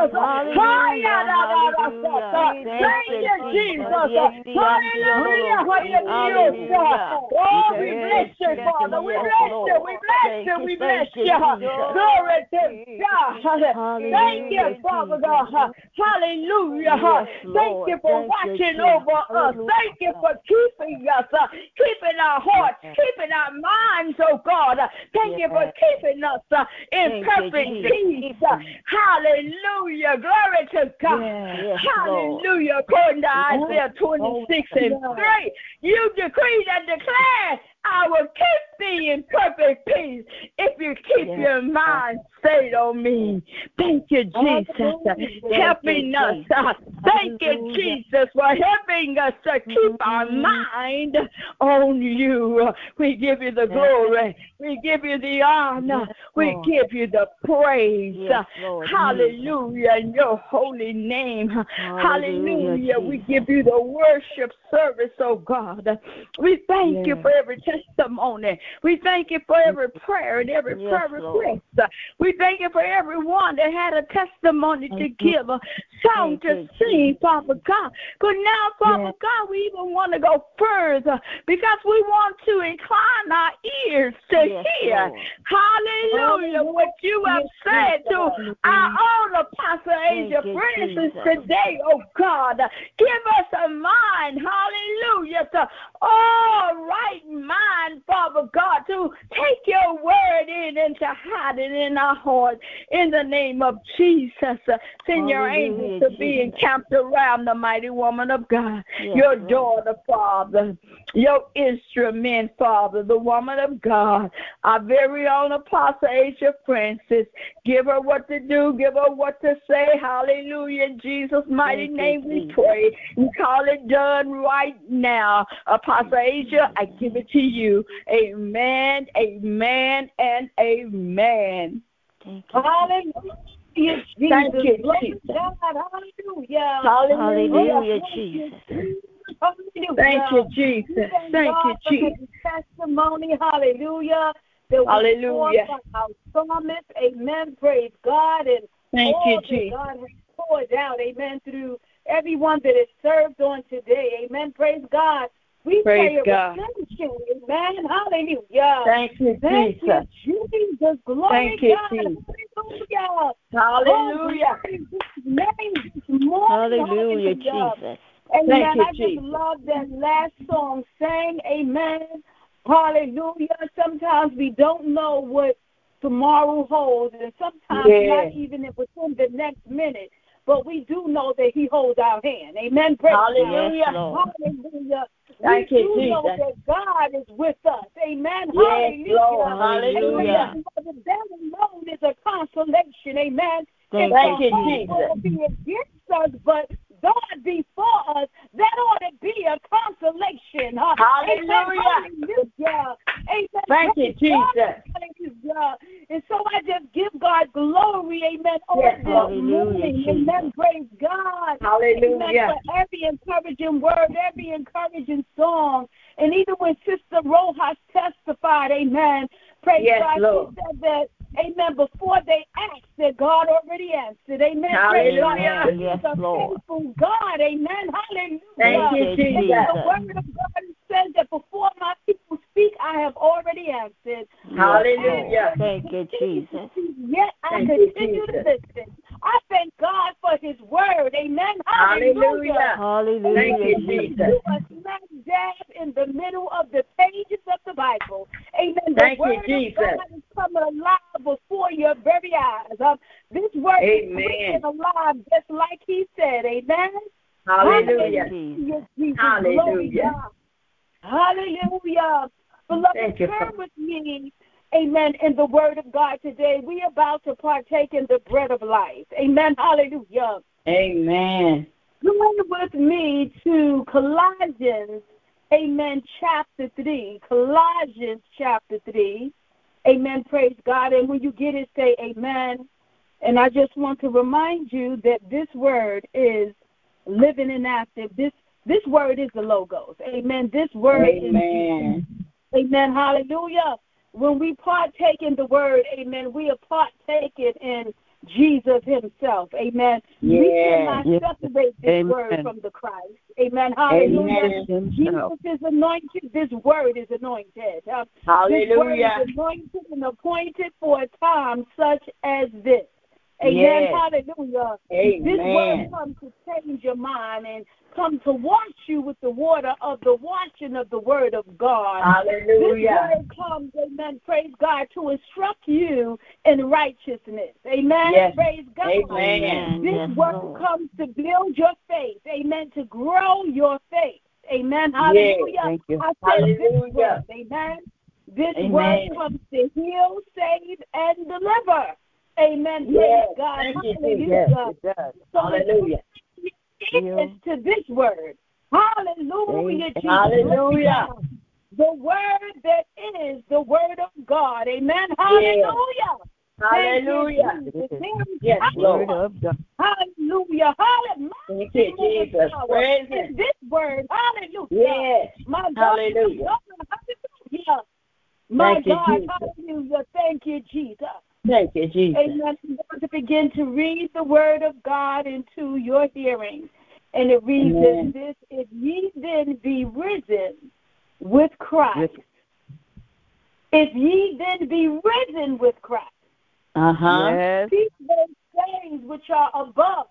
Thank you, Jesus. Hallelujah. Hallelujah. Oh, we bless you, Father. We bless you. We bless you. We bless you. Glory to God. Thank you, Father God. Hallelujah. Thank you for watching over us. Thank you for keeping us, uh, keeping our hearts, keeping our minds, oh God. Thank you for keeping us uh, in perfect peace. Uh, hallelujah. Glory to God. Hallelujah. According to Isaiah 26 and 3, you decreed and declared I will keep thee in perfect peace if you keep yes. your mind stayed on me. Thank you, Jesus, helping us. Thank you, Jesus, for helping us to keep our mm-hmm. mind on you. We give you the glory. We give you the honor. We give you the praise. Hallelujah. In your holy name. Hallelujah. We give you the worship service, oh God. We thank you for every testimony. We thank you for every prayer and every prayer request. We thank you for everyone that had a testimony to give, a song to sing, Father God. But now, Father yes. God, we even want to go further because we want to incline our ears to yes, hear. Lord. Hallelujah. What you have said to our own Apostle Asia Francis today, oh God. Give us a mind, hallelujah, to all right mind, Father God, to take your word in and to hide it in our heart in the name of Jesus. Send your angels to be encamped around the mighty woman of God, yes, your daughter, Father, your instrument, Father, the woman of God, our very own Apostle Asia Francis. Give her what to do, give her what to say. Hallelujah. In Jesus' mighty Thank name we pray. We call it done right now. Apostle Asia, I give it to you. Amen, amen, and amen. Thank you. Hallelujah. Jesus. Thank you, Jesus. God. Hallelujah. Hallelujah. Hallelujah, Jesus. Thank you, Jesus. Thank you, Jesus. Testimony. Hallelujah. Hallelujah. Our psalmist. Amen. Praise God. And Thank all you, Jesus. God has poured out. Amen. Through everyone that is served on today. Amen. Praise God. We Praise pray God. Amen. Hallelujah. Thank you, Thank Jesus. You, Jesus. Glory Thank you, God. Jesus. Hallelujah. Hallelujah. Hallelujah, Jesus. Amen. Thank you, I just Jesus. love that last song sang. Amen. Hallelujah. Sometimes we don't know what tomorrow holds, and sometimes Yeah. not even if within the next minute. But we do know that He holds our hand. Amen. Praise Hallelujah. Yes, Hallelujah. Thank we you, do Jesus. know that God is with us. Amen. Yes, Hallelujah. Lord. Hallelujah. Amen. That alone is a consolation. Amen. Thank you, Jesus. be against us, but God before us, that ought to be a consolation. Huh? Hallelujah. Amen. Hallelujah. Amen. Thank you, Jesus. Hallelujah. And so I just give God glory, amen, on Yes, this Hallelujah, morning. Amen. Praise God. Hallelujah. Amen. For every encouraging word, every encouraging song. And even when Sister Rojas testified, amen. Praise Yes, God. Lord. She said that, amen, before they asked, that God already answered. Amen. Praise God. Yes, a Lord. faithful God. Amen. Hallelujah. Thank you, Jesus. The word of God says that before my people speak, I have already answered. Hallelujah. Thank you, Jesus. Yet I Thank you, continue to listen. I thank God for his word. Amen. Hallelujah. Hallelujah, Thank you, Jesus. Jesus. You are smack dab in the middle of the pages of the Bible. Amen. Thank the you, word Jesus. of God is coming alive before your very eyes. Um, this word Amen. is quick and alive, just like he said. Amen. Hallelujah. Hallelujah. Jesus. Hallelujah. Hallelujah. Beloved, Thank you, turn with me, amen, in the word of God today. We are about to partake in the bread of life. Amen. Hallelujah. Amen. Join with me to Colossians, amen, chapter 3. Colossians chapter 3. Amen. Praise God. And when you get it, say amen. And I just want to remind you that this word is living and active. This This word is the logos. Amen. This word Amen. is Amen. Hallelujah. When we partake in the word, amen, we are partaking in Jesus himself. Amen. Yes. We cannot Yes. separate this Amen. word from the Christ. Amen. Hallelujah. Amen. Jesus is anointed. This word is anointed. Uh, This word is anointed and appointed for a time such as this. Amen. Yes. Hallelujah. This word comes to change your mind and come to wash you with the water of the washing of the word of God. Hallelujah. This word comes, amen, praise God, to instruct you in righteousness. Amen. Yes. Praise God. Amen. This Yes, word comes to build your faith. Amen. To grow your faith. Amen. Hallelujah. Thank you. I said this word. Amen. This Amen. word comes to heal, save, and deliver. Amen. Praise Yes. God. Thank you, Hallelujah. Yes, it does. So Hallelujah. Yes to this word. Hallelujah. Jesus. Hallelujah. The word that is the word of God. Amen. Hallelujah. Thank you, Hallelujah. Jesus. There is Yes, power. Word of God. Hallelujah. Hallelujah. Thank you, Jesus. Praise Him. this word. Hallelujah. Yes. My God. Hallelujah. my God, Hallelujah. My Thank God. Jesus. Hallelujah. Thank you, Jesus. Thank you, Jesus. Amen. I'm going to begin to read the word of God into your hearing. And it reads Amen. this If ye then be risen with Christ, if ye then be risen with Christ, Uh huh. Yes. seek those things which are above,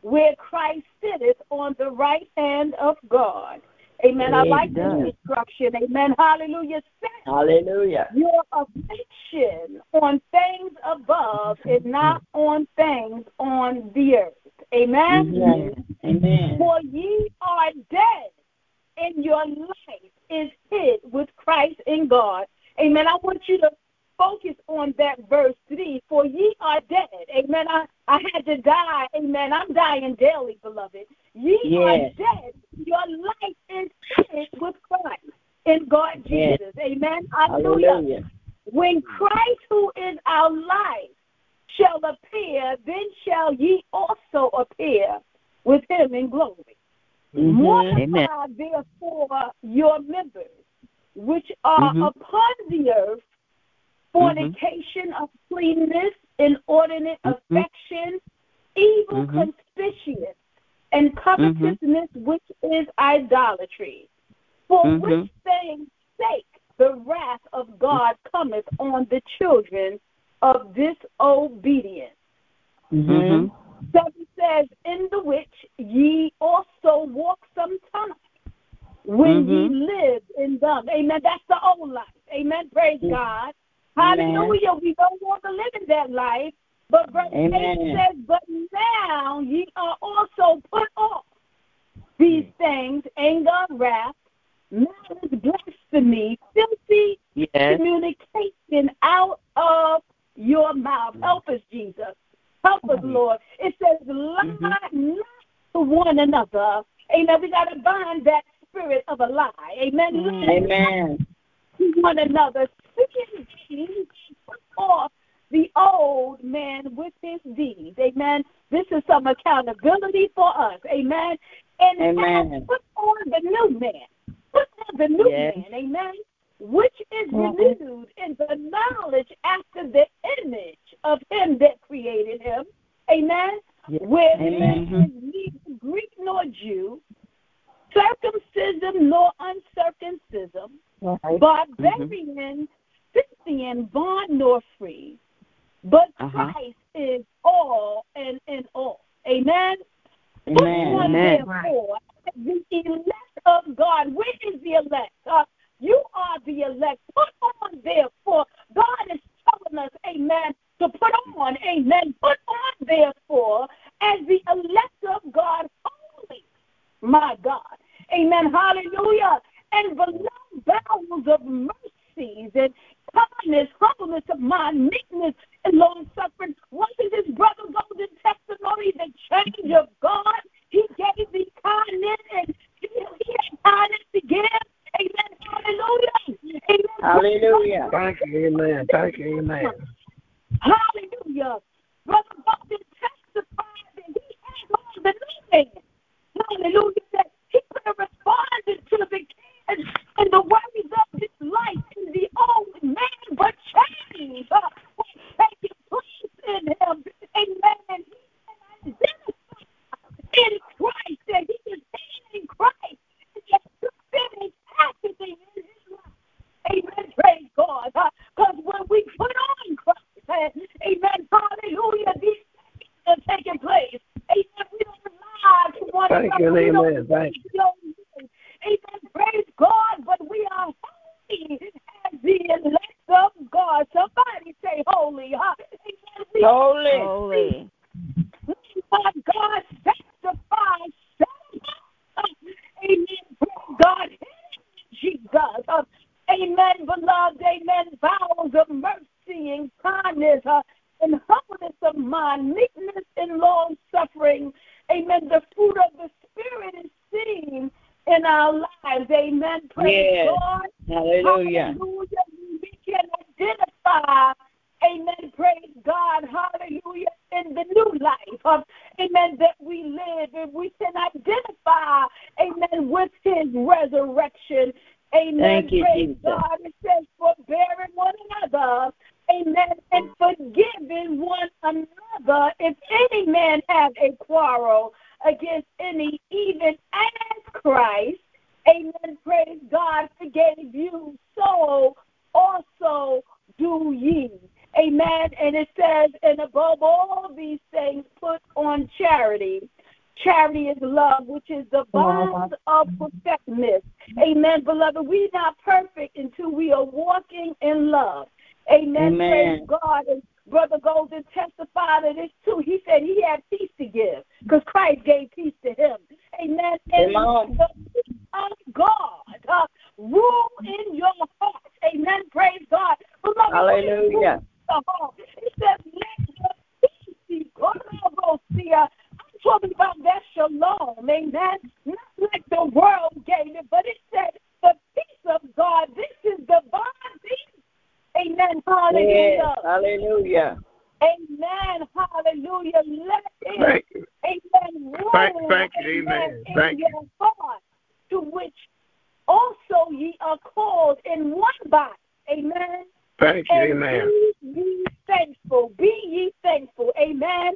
where Christ sitteth on the right hand of God. Amen. I like this instruction. Amen. Hallelujah. Set Hallelujah. your affection on things above is not on things on the earth. Amen. Amen. Amen. For ye are dead, and your life is hid with Christ in God. Amen. I want you to focus on that verse three. For ye are dead. Amen. I, I had to die. Amen. I'm dying daily, beloved. Ye Yes. are dead. Your life is hid with Christ in God Yes. Jesus. Amen. Hallelujah. Hallelujah. When Christ, who is our life, shall appear, then shall ye also appear with him in glory. Mhm. Mortify therefore your members, which are Mhm. upon the earth, fornication, uncleanness, inordinate Mhm. affection, evil Mhm. concupiscence, and covetousness, which is idolatry. For Mhm. which things sake the wrath of God cometh on the children of disobedience. Mhm. Seven says, In the which ye also walk sometime when ye Mhm. lived in them. Amen. That's the old life. Amen. Praise. God. Amen. Hallelujah. We don't want to live in that life. But verse Amen. 8 says, But now ye are also put off these hmm. things, anger, wrath, malice, blasphemy, filthy Yes. communication out of your mouth. Hmm. Help us, Jesus. Help us, hmm. Lord. It says, mm-hmm. lie not to one another. Amen. We got to bind that spirit of a lie. Amen. Amen. to one another. Speaking off the old man with his deeds. Amen. This is some accountability for us. Amen. And Amen. put on the new man. Put on the new Yes. man. Amen. Which is renewed in the knowledge after the image of him that created him. Amen. Yes. Where Amen. is neither Greek nor Jew, circumcision nor uncircumcision, Right. barbarian, mm-hmm. Scythian, bond nor free, but Uh-huh. Christ is all and in all. Amen. Put Amen. on Amen. therefore the elect of God. Where is the elect? Uh, you are the elect. Put on therefore. God is telling us, amen, to put on, amen. Put on therefore as the elect of God holy. My God. Amen. Hallelujah. And below bowels of mercies and kindness, humbleness of mind, meekness, and long suffering. Wasn't this brother golden testimony the change of God? He gave thee kindness and he, he had kindness to give. Amen. Hallelujah. Amen. Hallelujah. Thank you, amen. Thank you, amen. Hallelujah. Brother Golden testified that he had on the new man. Hallelujah. That he and, and the worries of this life and the old man but change uh, We take take place in him. Amen. He in Christ, that he is in Christ, and that something is happening in his life. Amen. Praise God. Because uh, when we put on Christ, uh, amen. Hallelujah. These things are taking place. Amen. We don't lie to one Thank another. You, amen. Thank you. Amen. Praise God, but we are holy as the elect of God. Somebody say holy. Huh? Holy. Holy. God, God sanctified, Amen. Praise God. Jesus. Uh, amen, beloved. Amen. Vows of mercy and kindness uh, and humbleness of mind, meekness and long suffering. Amen. The fruit of the Spirit is seen in our lives. Amen. Praise Yes. God. Hallelujah. Hallelujah. We can identify. Amen. Praise God. Hallelujah. In the new life. Uh, amen. That we live and we can identify. Amen. With his resurrection. Amen. Thank you, Praise Jesus. God. It says, forbearing one another. Amen. And forgiving one another. If any man have a quarrel against any, even as Christ, amen, praise God, forgave you, so also do ye. Amen. And it says, and above all these things, put on charity. Charity is love, which is the bond of perfectness. Amen, beloved. We're not perfect until we are walking in love. Amen. Amen. Praise God. And Brother Golden testified of this too. He said he had peace to give because Christ gave peace to him. Amen. And the peace of God uh, rule in your heart. Amen. Praise God. Beloved, Hallelujah. It says, let your peace be God. I'm talking about that shalom. Amen. Not like the world gave it, but it said the peace of God. This is divine peace. Amen. Hallelujah. Yes. Hallelujah. Amen. Hallelujah. Let it, Thank you. amen, rule, Thank- thank you. Amen. in Thank you. your heart, to which also ye are called in one body. Amen. Thank you, And amen. be ye thankful. Be ye thankful. Amen.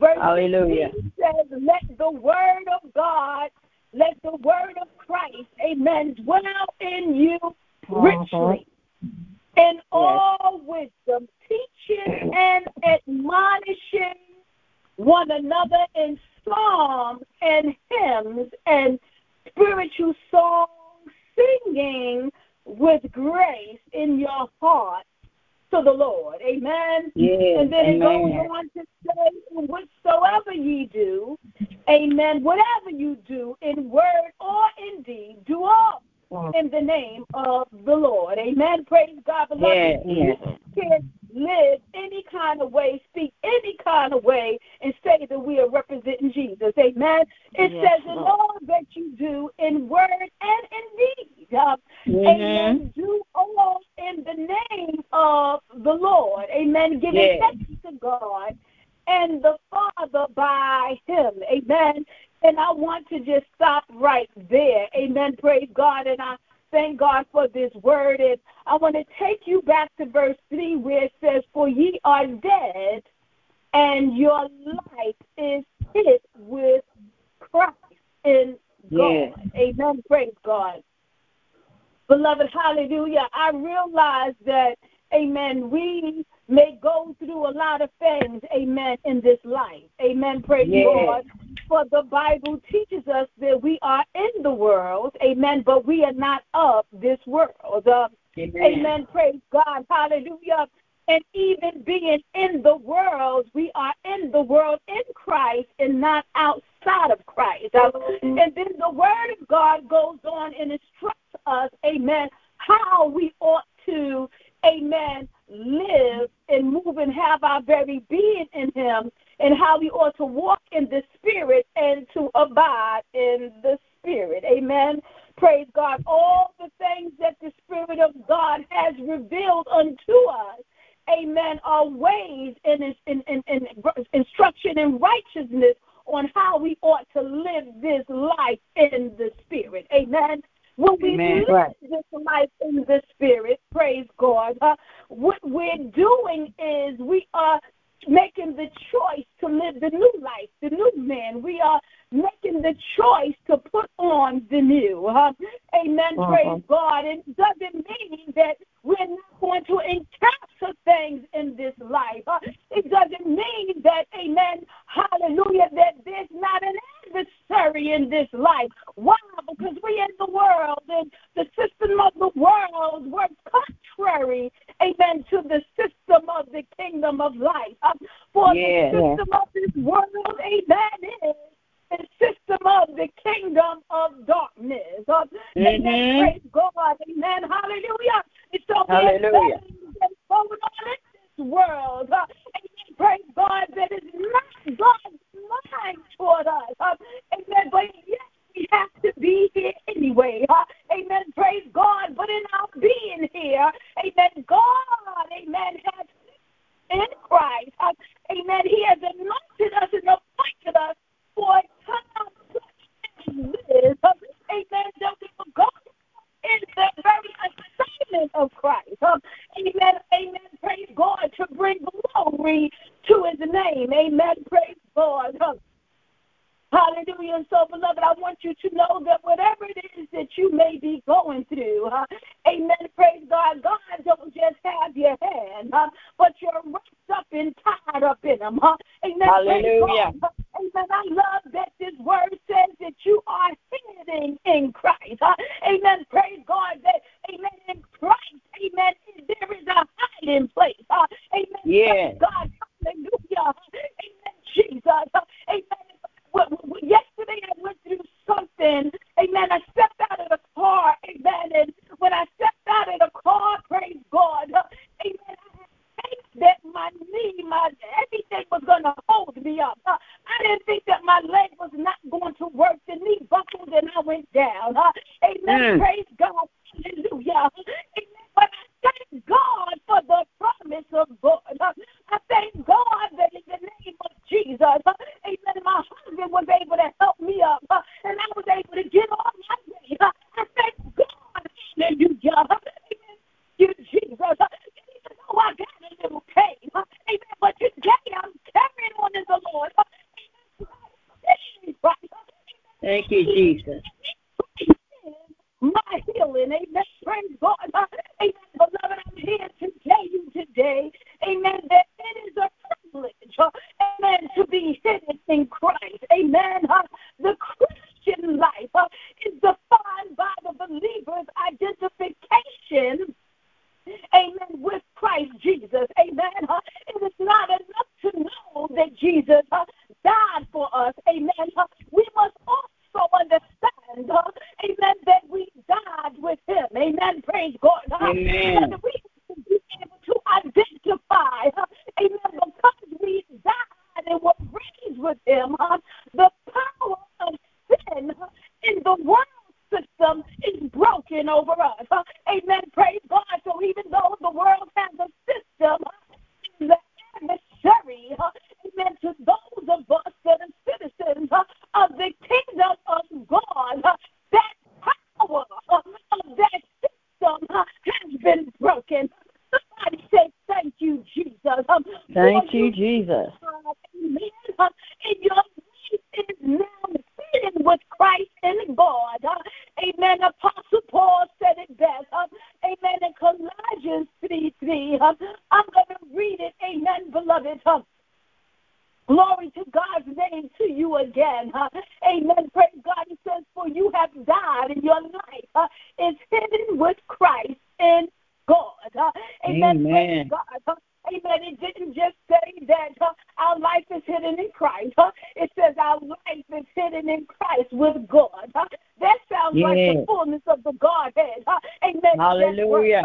Verse Hallelujah. 16 says, Let the word of God, let the word of Christ, amen, dwell in you richly in all wisdom, teaching and admonishing one another in psalms and hymns and spiritual songs, singing with grace in your heart to the Lord. Amen. Yes. And then it goes on to say, whatsoever ye do, amen, whatever you do in word or in deed, do all in the name of the Lord. Amen. Praise God. Beloved, Yes. Yes. we can live any kind of way, speak any kind of way, and say that we are representing Jesus. Amen. It Yes, says in Lord. all that you do in word and in deed. Uh, Mhm. Amen. Do all in the name of the Lord. Amen. Giving Yes. thanks to God and the Father by Him. Amen. And I want to just stop right there. Amen. Praise God. And I thank God for this word. And I want to take you back to verse 3 where it says, For ye are dead, and your life is hid with Christ in God. Yes. Amen. Praise God. Beloved, hallelujah. I realize that, amen, we may go through a lot of things, amen, in this life. Amen. Praise Yes. God. For the Bible teaches us that we are in the world, amen, but we are not of this world. Uh, Amen. Amen. Praise God. Hallelujah. And even being in the world, we are in the world in Christ and not outside of Christ. Uh, and then the Word of God goes on and instructs us, amen, how we ought to, amen, live and move and have our very being in Him, and how we ought to walk in the Spirit and to abide in the Spirit. Amen. Praise God. All the things that the Spirit of God has revealed unto us, amen, are ways in, in, in instruction and righteousness on how we ought to live this life in the Spirit. Amen. When we Amen. live Right. this life in the Spirit, praise God, uh, what we're doing is we are making the choice to live the new life, the new man. We are making the choice to put on the new. Uh, amen. Uh-huh. Praise God. It doesn't mean that we're not going to encounter things in this life. Uh, it doesn't mean that, amen, hallelujah, that there's not an adversary in this life. Why? Because we in the world and the system of the world works contrary, amen, to the system of the kingdom of life. Uh, for yeah. the system of this world, amen, is the system of the kingdom of darkness. Uh, mm-hmm. Amen. Praise God. Amen. Hallelujah. It's so Hallelujah. forward on in this world. Uh. Praise God that is not God's mind toward us. Uh, amen. But yes, we have to be here anyway. Uh, amen. Praise God. But in our being here, amen, God, amen, has in Christ. Uh, amen. He has anointed us and appointed us for a time such as this. Uh, amen. That we will go in the very assignment of Christ. Uh, amen. Amen. Praise God to bring glory to his name. Amen. Praise God. Uh, Hallelujah. And so, beloved, I want you to know that whatever it is that you may be going through, uh, amen, praise God, God don't just have your hand, uh, but you're wrapped up and tied up in Him. Uh, amen. Hallelujah. Amen. I love that this word says that you are hidden in Christ. Uh, amen. Praise God that, amen, in Christ, amen, there is a hiding place. Uh, amen. Yeah. God, hallelujah. Amen, Jesus. Uh, amen yesterday I went through something, amen. I stepped out of the car, amen. And when I stepped out of the car, praise God, amen, I that my knee, my everything was going to hold me up. Uh, I didn't think that my leg was not going to work. The knee buckled and I went down. Uh, amen. Mm. Praise God. Hallelujah. Amen. But I thank God for the promise of God. Uh, I thank God that in the name of Jesus, amen, my husband was able to help me up and I was able to get on my way. I thank God. Hallelujah. Amen. You, Jesus. Though I got a little pain, amen, but today I'm carrying on in the Lord. Thank you, Jesus my healing. Amen. Praise God. Amen. Beloved, I'm here to tell you today, amen, that it is a privilege, uh, amen, to be hidden in Christ. Amen. Uh, the Christian life uh, is defined by the believer's identification amen, with Christ Jesus. Amen. It is not enough to know that Jesus died for us. Amen. We must also understand, amen, that we died with him. Amen. Praise God. Amen. we be able to identify, amen, because we died and were raised with him, the power of sin in the world system is broken over us. Uh, amen. Praise God. So even though the world has a system, the adversary, uh, amen, to those of us that are citizens uh, of the kingdom of God, uh, that power uh, of that system uh, has been broken. Somebody say, Thank you, Jesus. Um, Thank you, Jesus. Amen. Uh, and your life is now hidden with Christ in God. Uh, amen. Apostle Paul said it best. Uh, amen. In Colossians 3 3. Uh, I'm going to read it. Amen, beloved. Uh, Glory to God's name to you again. Huh? Amen. Praise God. It says, For you have died, and your life huh, is hidden with Christ in God. Huh? Amen. Amen. Praise God. Huh? Amen. It didn't just say that huh, our life is hidden in Christ. Huh? It says our life is hidden in Christ with God. Huh? That sounds yeah. like the fullness of the Godhead. Huh? Amen. Hallelujah.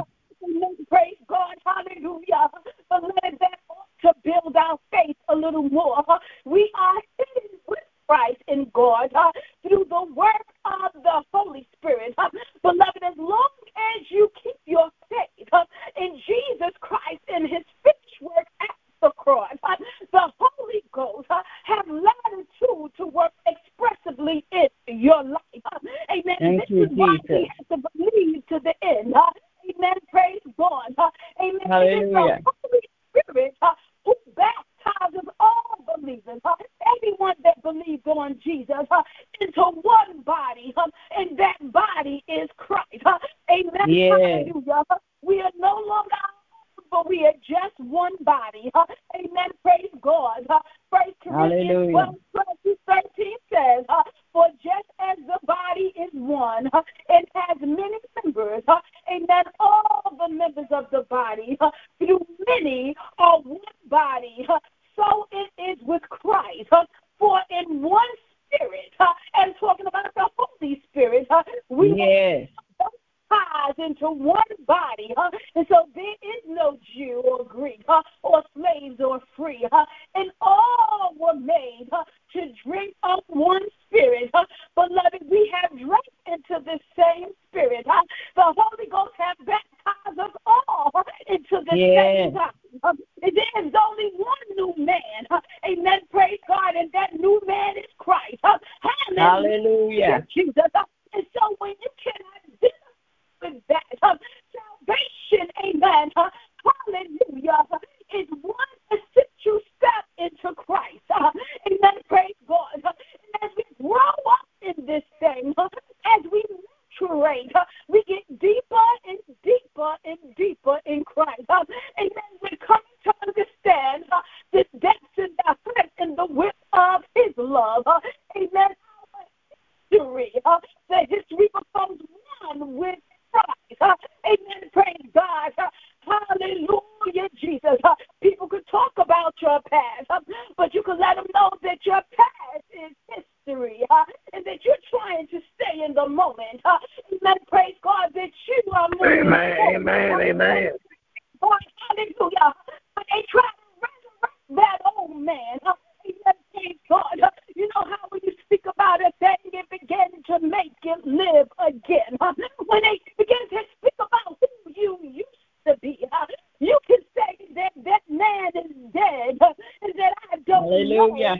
Hallelujah.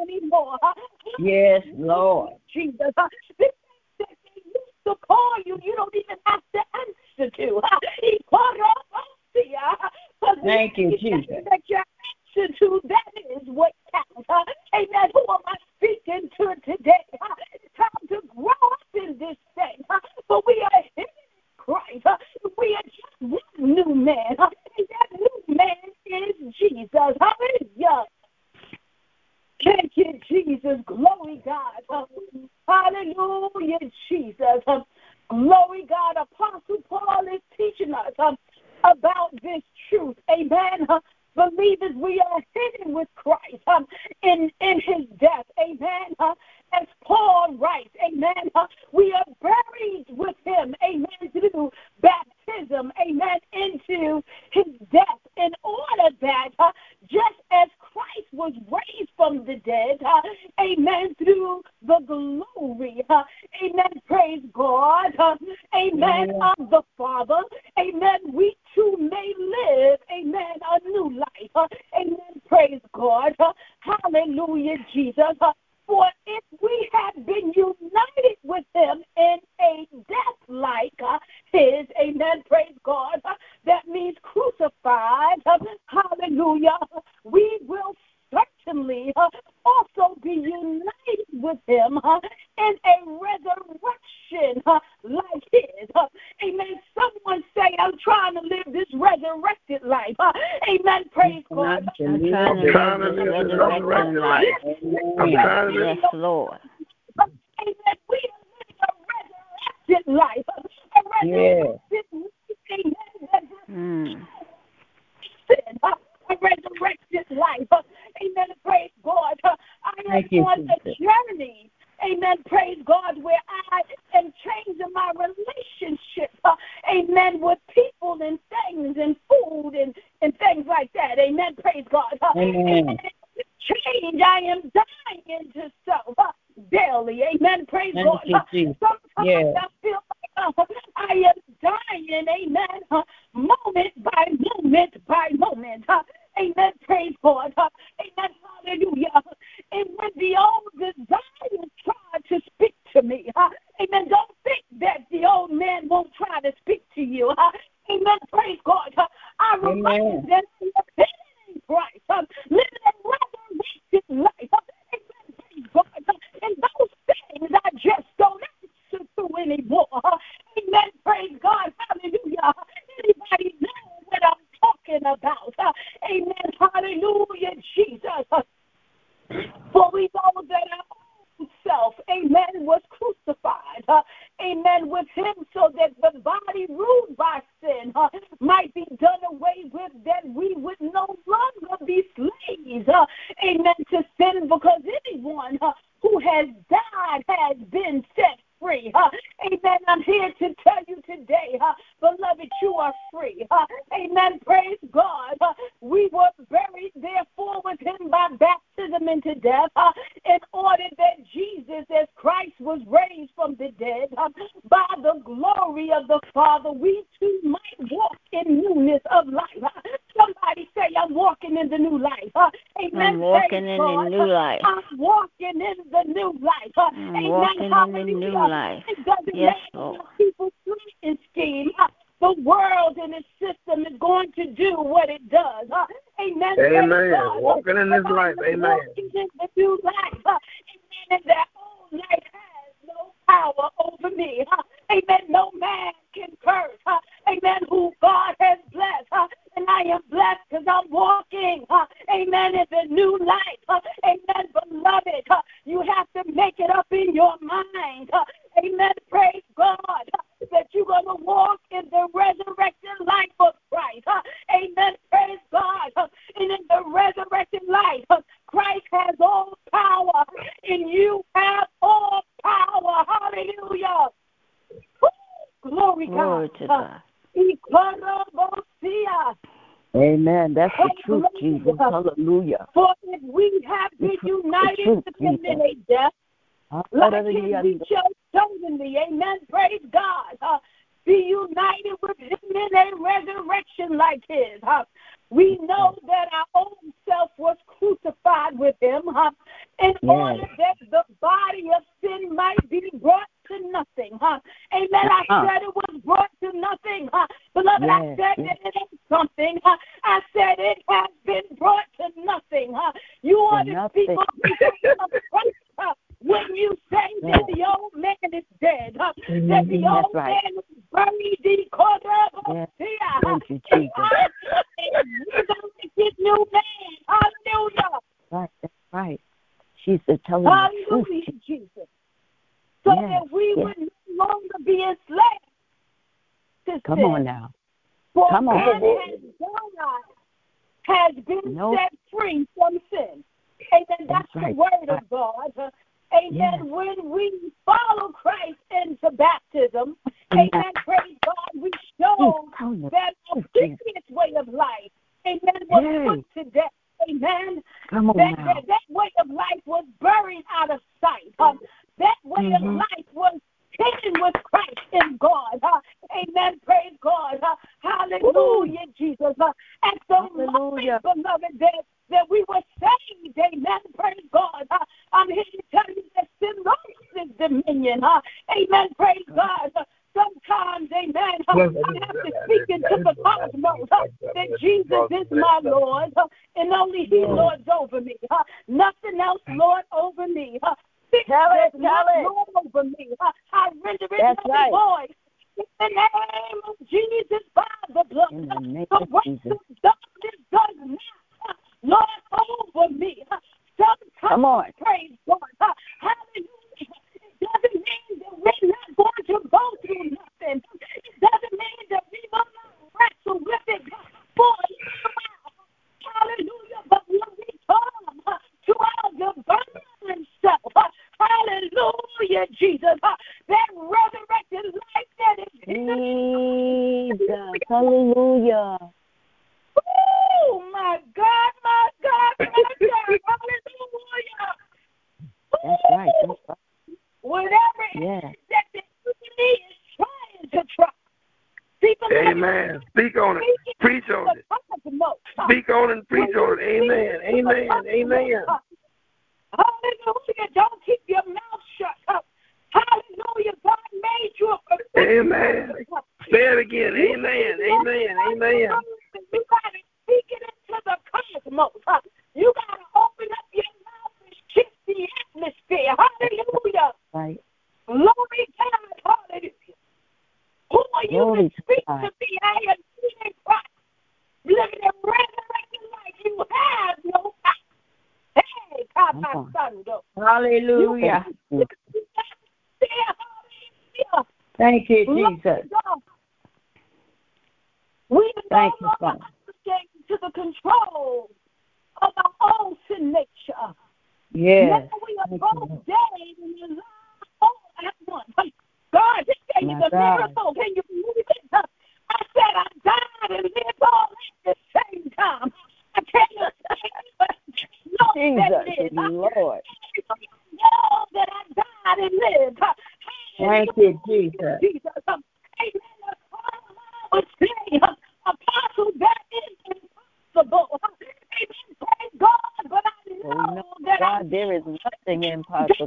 Anymore. Yes, Lord. Jesus. To call you, you don't even have to answer to. Thank you, Jesus. death uh, in order that Jesus, as Christ, was raised from the dead uh, by the glory of the Father, we too might walk in newness of life. Uh, somebody say, I'm walking in the new life. Uh, amen. I'm walking Praise in God. the new life. I'm walking in the new life. Uh, I'm amen. walking Hallelujah. in the new life. Yes, matter people's scheme uh, the world and its system is going to do what it does. Huh? Amen. Amen. Walking in this life. Amen. Jesus.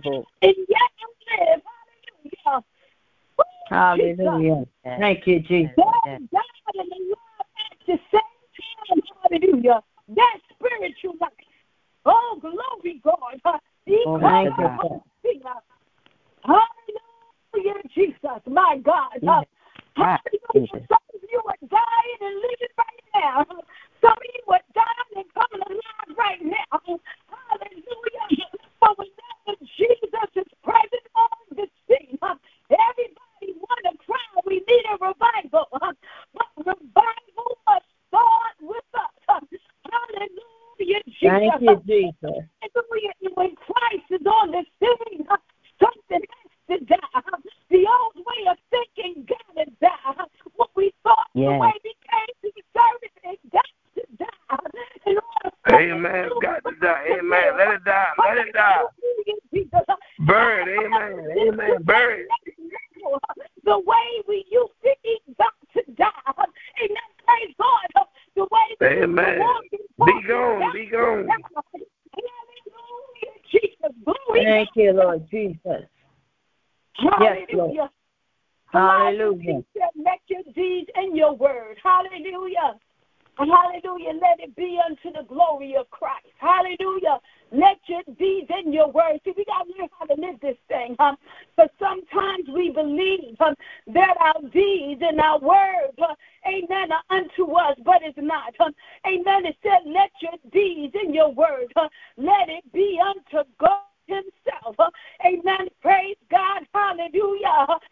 Impossible. and yet I live. Hallelujah. Woo, Hallelujah. Yes. Thank you, Jesus. That God and the love at the same time. Hallelujah. That spiritual life. Oh, glory, God. Uh, he Glory called to us God. Hallelujah, Jesus, my God. Uh, Yes. Hallelujah. Jesus. Some of you are dying and living right now. Some of you are dying and coming alive right now. Hallelujah. But whenever Jesus is present on the scene, uh, everybody want to cry. We need a revival. uh, But revival must start with us. uh, Hallelujah, Jesus. Thank you, Jesus. Hallelujah. And when Christ is on the scene, uh, something has to die. The old way of thinking got to die. What we thought the Yes. way we came to the service, it got to die. In order for Amen. It's got to die. Amen. Let it die. Let it die. Hallelujah, Jesus. Burn. Amen. Amen. Burn. The way we used to eat got to die. Amen. Praise God. The way we used to Amen. walk and Be talk gone. got Be to gone. die. Hallelujah, Jesus. Glory. Thank you, Lord Jesus. Yes, Lord. Hallelujah. Hallelujah. He said, Let your deeds and your word. Hallelujah. Hallelujah. Let it be unto the glory of Christ. Hallelujah. Let your deeds and your words. See, we got to learn how to live this thing, huh? But sometimes we believe huh, that our deeds and our words, huh, amen, are unto us, but it's not. Huh? Amen. It said, let your deeds and your words, huh, let it be unto God himself. Huh? Amen. Praise God.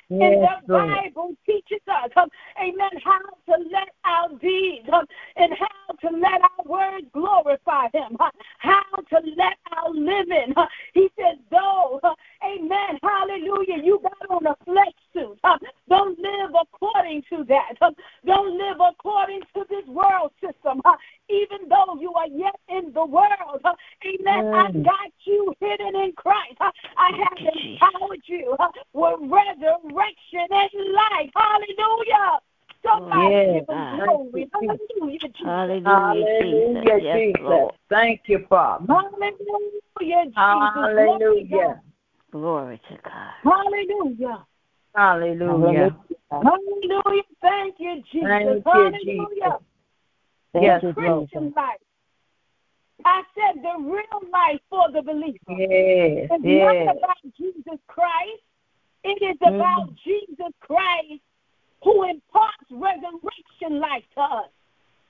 Huh? and the. Bible teaches us, um, amen, how to let our deeds um, and how to let our words glorify Him, uh, how to let our living. uh, he says, though, uh, amen, hallelujah, you got on a flesh suit. don't live according to that. don't live according to this world system. even though you are yet in the world, amen, I Mm. got you hidden in Christ. I have empowered you with resurrection and life. Hallelujah. Somebody Yes. give him God. glory. Hallelujah, Jesus. Hallelujah, Hallelujah, Jesus. Yes, Jesus. Lord. Thank you, Father. Hallelujah, Jesus. Hallelujah. Glory to God. Hallelujah. Hallelujah. Hallelujah. Thank you, Jesus. Thank you, Hallelujah. Jesus. The Yes, Christian Lord. life. I said the real life for the believer. Yes, It's yes. not about Jesus Christ. It is Mm. about Jesus Christ who imparts resurrection life to us.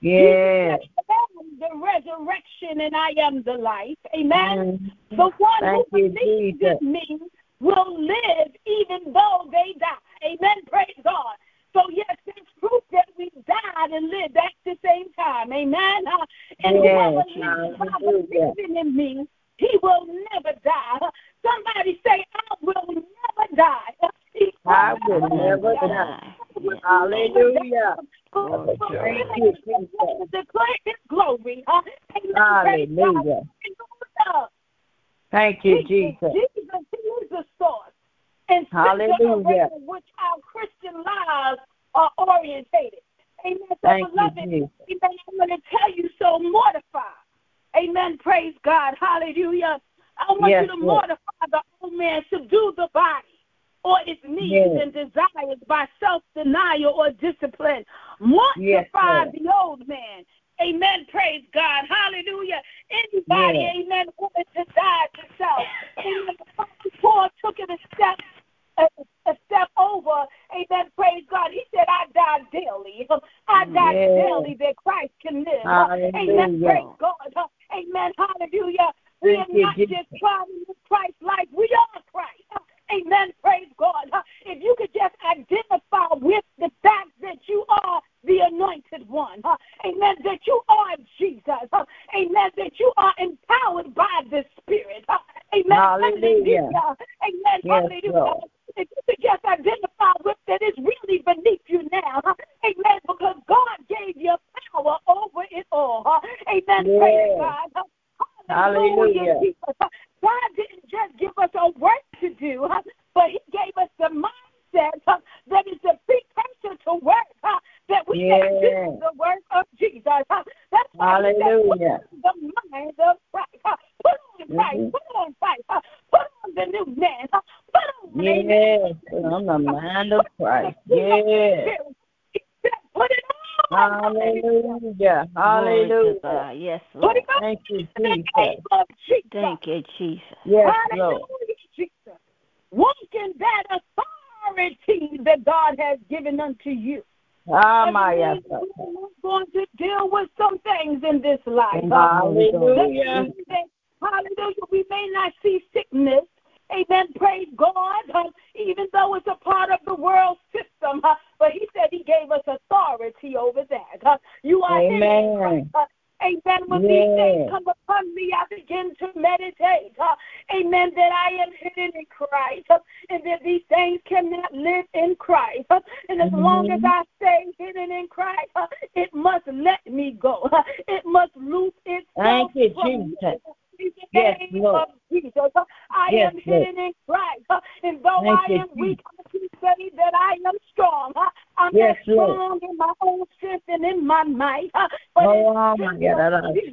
Yes. Jesus I am the resurrection and I am the life. Amen. Mm. The one Thank who you, believes Jesus. in me will live even though they die. Amen. Praise God. So yes, it's proof that we died and lived at the same time. Amen. Uh, and whoever lives believing in me, he will never die. Somebody say, I will never die. I will never die. Hallelujah. Glory to God. Declare his glory. huh? Amen. Praise God. Hallelujah. Hallelujah. Thank you, Jesus. Jesus, he is the source and Hallelujah. around which our Christian lives are orientated. Amen. So, Thank you, beloved, Jesus. amen, I'm going to tell you so mortify. Amen. Praise God. Hallelujah. I want Yes, you to mortify the old man, subdue the body or its needs Yes. and desires by self denial or discipline. Yes, Mortify the old man. Amen. Praise God. Hallelujah. Anybody, Yes. amen, wanted to die to self. Amen. Paul took it a step a, a step over. Amen. Praise God. He said, I die daily. I die Yes. daily that Christ can live. Amen. Praise God. Amen. Hallelujah. We are not just trying to live Christ's life. We are Christ. Amen. Praise God. If you could just identify with the fact that you are the anointed one. Amen. That you are Jesus. Amen. That you are empowered by the Spirit. Amen. Hallelujah. Amen. Hallelujah. If you could just identify with that is really beneath you now. Amen. Because God gave you power over it all. Amen. Yeah. Praise God. Hallelujah. Hallelujah. God didn't just give us a work to do, but He gave us the mindset that is the precursor to work, that we yeah. can do the work of Jesus. That's why Hallelujah. the mind of Christ. Put on Christ. Mm-hmm. Put on Christ. Put on the new man. Put on Yes, on the mind of Christ. Yes. Put it on. Hallelujah. Hallelujah. Yes, Lord. Thank you, Jesus. Thank you, Jesus. Yes, Lord. Jesus. Walk in that authority that God has given unto you. Ah, my yes. Going to deal with some things in this life. Hallelujah. Hallelujah. We may not see sickness. Amen. Praise God. Uh, even though it's a part of the world system. Uh, but he said he gave us authority over that. Uh, you are Amen. Amen. When yes. these things come upon me, I begin to meditate. Uh, amen. That I am hidden in Christ. Uh, and that these things cannot live in Christ. Uh, and as mm-hmm. long as I stay hidden in Christ, it must let me go. It must loose itself. Thank you, Jesus. Yes, Lord. Jesus. I yes, am hidden Lord. in Christ. And though Thank I am weak, I can say that I am strong. I'm yes, not strong Lord. in my own strength and in my might. But oh, in Jesus,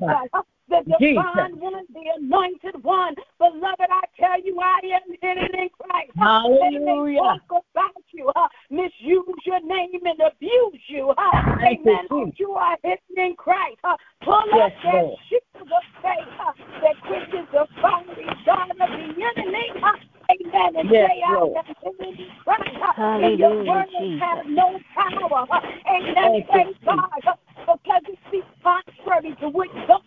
the divine one, the anointed one. Beloved, I tell you, I am hidden in Christ. Hallelujah. They talk about you, uh, misuse your name and abuse you. Uh, amen. You, you are hidden in Christ. Uh, pull yes, up that Lord. sheet of faith uh, that quenches the fiery dart of the enemy. Uh, Amen. And yes, say, I Lord. in Christ. Hallelujah, and your words have no power. Amen. Thank God. Because it speaks contrary to what God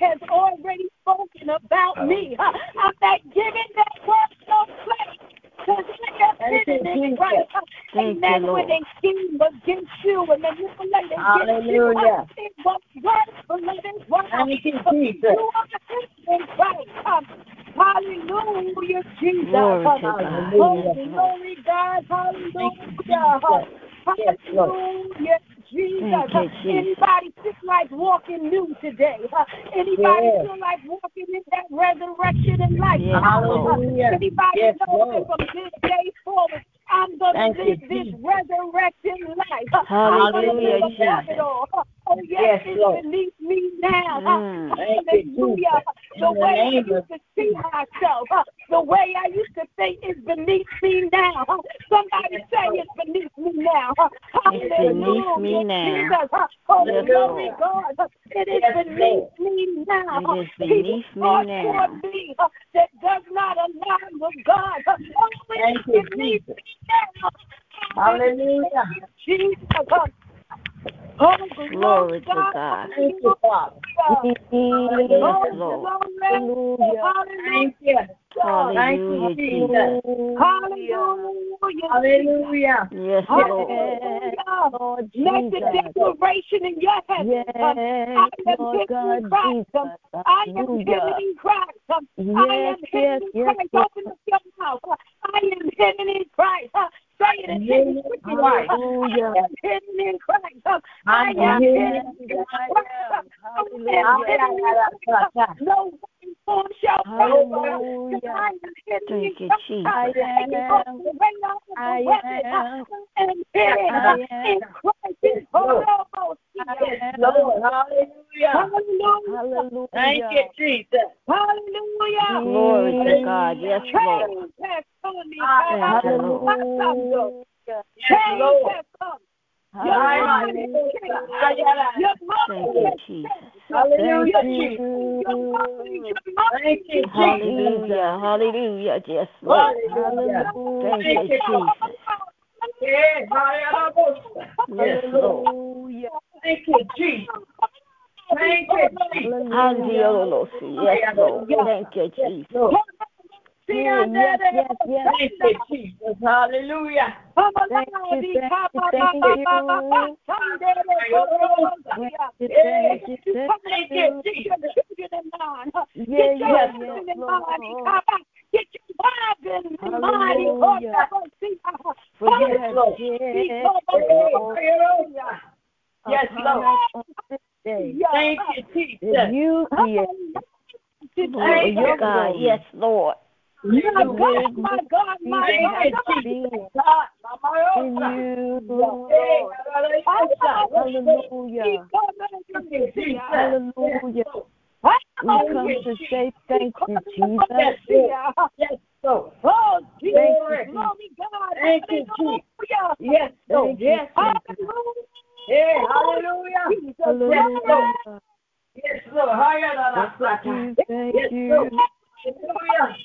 has already spoken about me. I'm not giving that word no place. Because I am hidden in Christ. Uh, amen. You, when they scheme against you and manipulate against Hallelujah. you, uh, it won't work. Beloved, wow. Thank you, Jesus. You are hidden in Christ. Um, Hallelujah, Jesus. Glory God. Hallelujah. Glory, God. Hallelujah. Hallelujah, Jesus. You, Anybody feel like walking new today? Anybody yes. feel like walking in that resurrection and life? Yes, Hallelujah. Anybody yes, know Lord. that from this day forward, I'm going to live this resurrection life. Hallelujah, it all. Oh, yes, yes it's Lord. beneath me now. Mm. Hallelujah. The way I used to see myself, the way I used to think is beneath me now. Somebody say it's beneath me now. It's beneath me now. Jesus. Oh, glory God. It is beneath me now. It is beneath me now. Me that does not align with God. Oh, Thank you, Jesus. Hallelujah. Jesus. Oh, Glory to God. Thank you, Father. Hallelujah. Hallelujah. Thank you. Hallelujah, Jesus. Hallelujah. Hallelujah. Yes, Lord. Lord Make the declaration in your head. Yes, I am Lord God, Christ. Jesus. I am hidden in Christ. I am hidden in yes, Christ. yes. Open up your mouth. I am hidden in Christ. It and hidden in Christ. I am hidden in Christ. I I am am in. Christ. I am hidden in Christ. No formed shall prosper. Hallelujah. I am hidden in Thank you. Jesus. I am. go the way of the I am. And in. Christ. Yes, Lord. Hallelujah. Lord. Hallelujah. Thank you, Jesus. Hallelujah. Glory to God. Yes, Lord. Change has come. Lord. Change has come. Your mind is changed. Your Thank you. Hallelujah, Your Jesus. your mind, your mind Thank you, Hallelujah. Hallelujah. Yes, Lord. Hallelujah. Thank you, Jesus. Yes, Lord. Thank you, Jesus. Thank you, Jesus. Hallelujah. Yes, Lord. Thank you, Jesus. Yes, yes, yes. Thank you, Jesus. Hallelujah. Thank you, thank thank. Thank. Yeah, Get your in. Lord. in the mighty Hallelujah. For you have Yes, upon Lord. us on this day. Thank you, Jesus. you created for Thank your you. God. glory. Yes, Lord. My. God, my God, my God. you, being God. in you, Hey, Lord. Hallelujah. Jesus. Hallelujah. We come to say thank you, Jesus. Yes, Lord. Yes, Lord. Oh, Jesus, Thank you, glory God. Thank you, Hallelujah. Yes, Lord. Thank you, Yes. Hallelujah. Hey, hallelujah. Jesus, Hallelujah. glory. Yes, Lord. Hallelujah. Thank you, Yes, thank you. Lord. Hallelujah.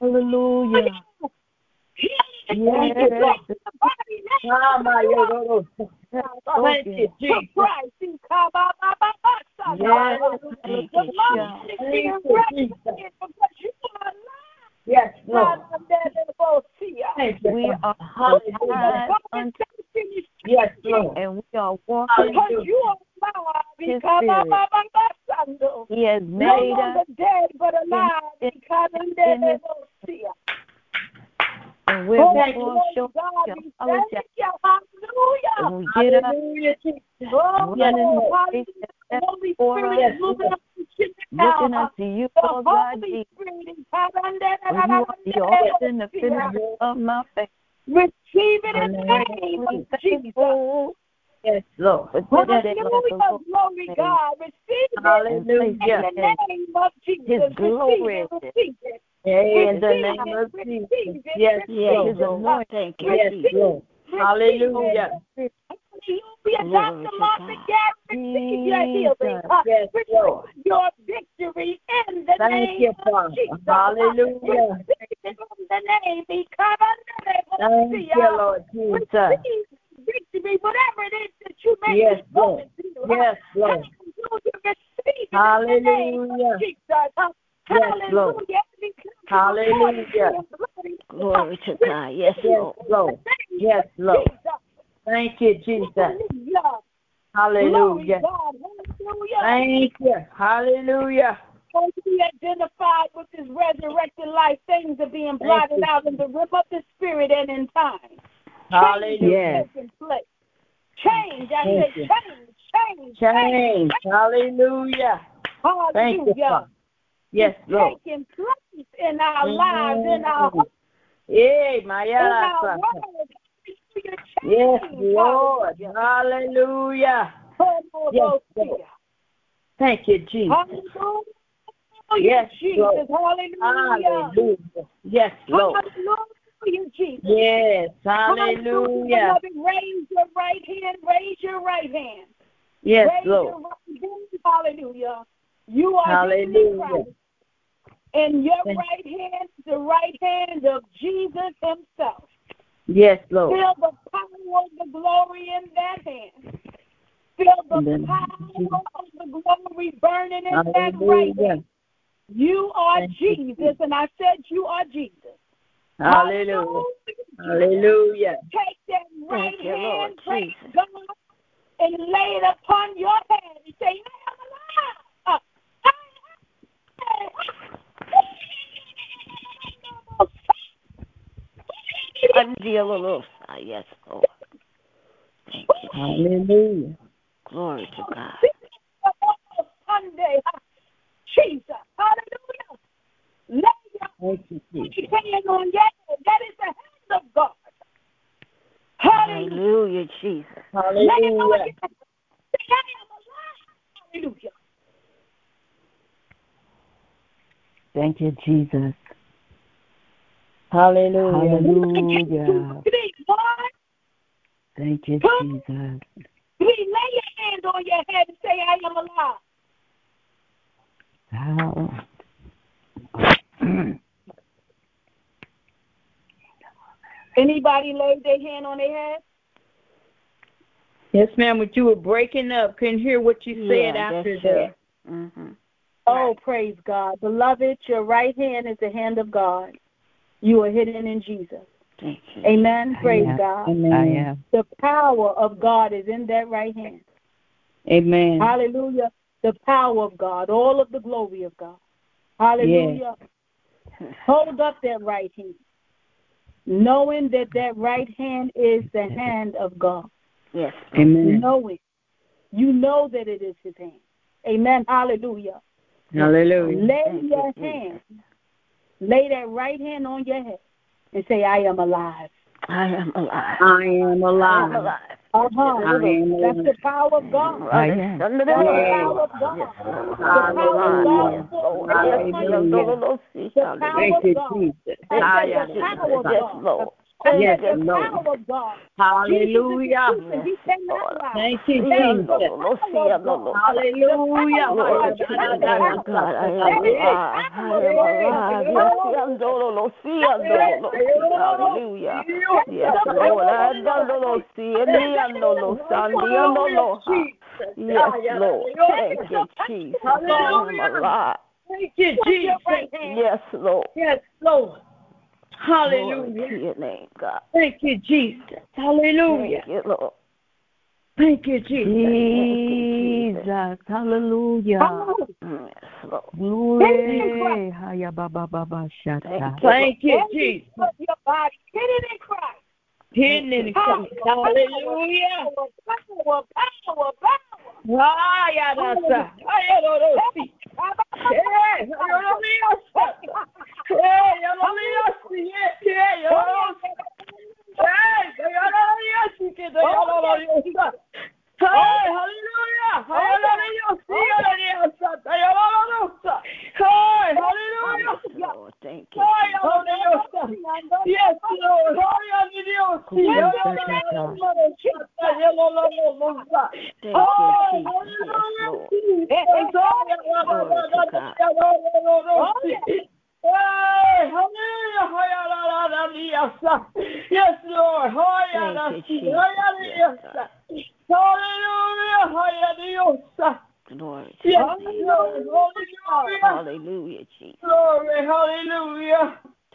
Hallelujah. Yes, you, God. My Lord. yes, Thank you, Jesus. Christ, Lord Jesus. is Thank here you, right Jesus. here because you are Yes, Lord. not under the Bosia. Thank you. we are alive Yes, Lord. and we are walking Because you are alive. He has made us dead, but alive. in- Because under in His- the and we're Oh, Thank showing God, you we thank you. Hallelujah. We get up Hallelujah. Oh, Yes, running Lord, Lord. hallelujah. Holy Spirit is moving up the ship looking unto you, The Lord God Jesus. Spirit is coming you are the author and the finisher of my faith. Receive it in the name of Jesus. Yes, Lord. Hallelujah, glory God. Receive it in the name of Jesus. His Receive glory. it, receive it. In the Receive name of Jesus. Yes, Yes. His anointing. Thank you, Yes. Lord. Hallelujah. Hallelujah. Glory Dr. to Martha receive your healing. Uh, Yes, Lord. your victory in the Thank name you, of Father. Jesus. Hallelujah. In the name. Come under Thank you, Lord Jesus. Victory, whatever it is that you may Yes, be going Lord. Yes, Lord. Hallelujah. Receive it in the name Hallelujah. of Jesus. Yes, Lord. Hallelujah. Glory to God. Yes. Lord. Yes, Lord. Thank you, Jesus. Hallelujah. Hallelujah. Hallelujah. Thank you. Hallelujah. Once we identified with this resurrected life, things are being blotted out in the rim of the spirit and in time. Hallelujah. Change place. Change, I say change, change, Change. Hallelujah. Thank you, Hallelujah. Father. Yes, Lord. Taking place in our lives, in our Mm. Yay, my in our yara. world. Hallelujah. Yes, Lord. Hallelujah. Hallelujah. Hallelujah. Yes. Thank you, Jesus. Hallelujah. Yes, Jesus. Lord. Hallelujah. Hallelujah. Yes, Lord. Hallelujah, Jesus. Yes. Hallelujah. Beloved, Raise your right hand. Raise your right hand. Yes, Raise Lord. your right hand. Hallelujah. You are Hallelujah. Christ. And your right hand, is the right hand of Jesus Himself. Yes, Lord. Feel the power of the glory in that hand. Feel the power of the glory burning in that right hand. You are Thank you, Jesus, and I said you are Jesus. Hallelujah. Hallelujah. Take that right Thank you, hand, praise Jesus. God, and lay it upon your head and say, I am alive. I am Andiolosa. Yes, Lord. Thank you. Hallelujah. Glory to God. Sunday. Jesus. Hallelujah. Lay your Thank you, Jesus. hand on your. That is the hand of God. Hallelujah. Hallelujah, Jesus. Lay it on Hallelujah. your head. Say, I am alive. Hallelujah. Thank you, Jesus. Hallelujah. Hallelujah. Thank you, Jesus. three. Lay your hand on your head and say, I am alive. How? Anybody laid their hand on their head? Yes, ma'am, but you were breaking up. Couldn't hear what you said Yeah, after that. it. Mm-hmm. Oh, praise God. Beloved, your right hand is the hand of God. You are hidden in Jesus. Amen. I Praise am. God. I am. The power of God is in that right hand. Amen. Hallelujah. The power of God, all of the glory of God. Hallelujah. Hold up that right hand. knowing that that right hand is the hand of God. Yes. Amen. Knowing. You know that it is his hand. Amen. Hallelujah. Hallelujah. Lay your hand, lay that right hand on your head and say, I am alive. I am alive. I am alive. I am alive. Uh-huh. That's the power of God. I am. That's the power of God. Yes, Lord. The power of Hallelujah. God. Hallelujah. The power Thank you, of God. Jesus. The power of Yes, God. And yes, the Lord. power God. Hallelujah. Thank you, Jesus. Hallelujah. Hallelujah. Lord. Yes, Lord. Thank you, Jesus. Thank you, Jesus. Yes, Lord. Yes, Lord. Glory to Hallelujah. your name, God. Thank you, Jesus. Hallelujah. Thank you, Lord. Thank you, Jesus. Jesus, hallelujah. Yes, Lord. Glory. Haya baba baba. Thank you. Thank you, Jesus. Put your body hidden in Christ. Hidden in Christ. Hallelujah. Power, power, power. Ah, yeah, that's Yes, Thank you, Jesus. Yes, Lord. Glory to God. Hey, hallelujah. Yes, Lord. Thank you, Jesus. Yes, God. Hallelujah. Glory to Yes, your name. Lord. Hallelujah. Hallelujah, Jesus. Glory. Hallelujah.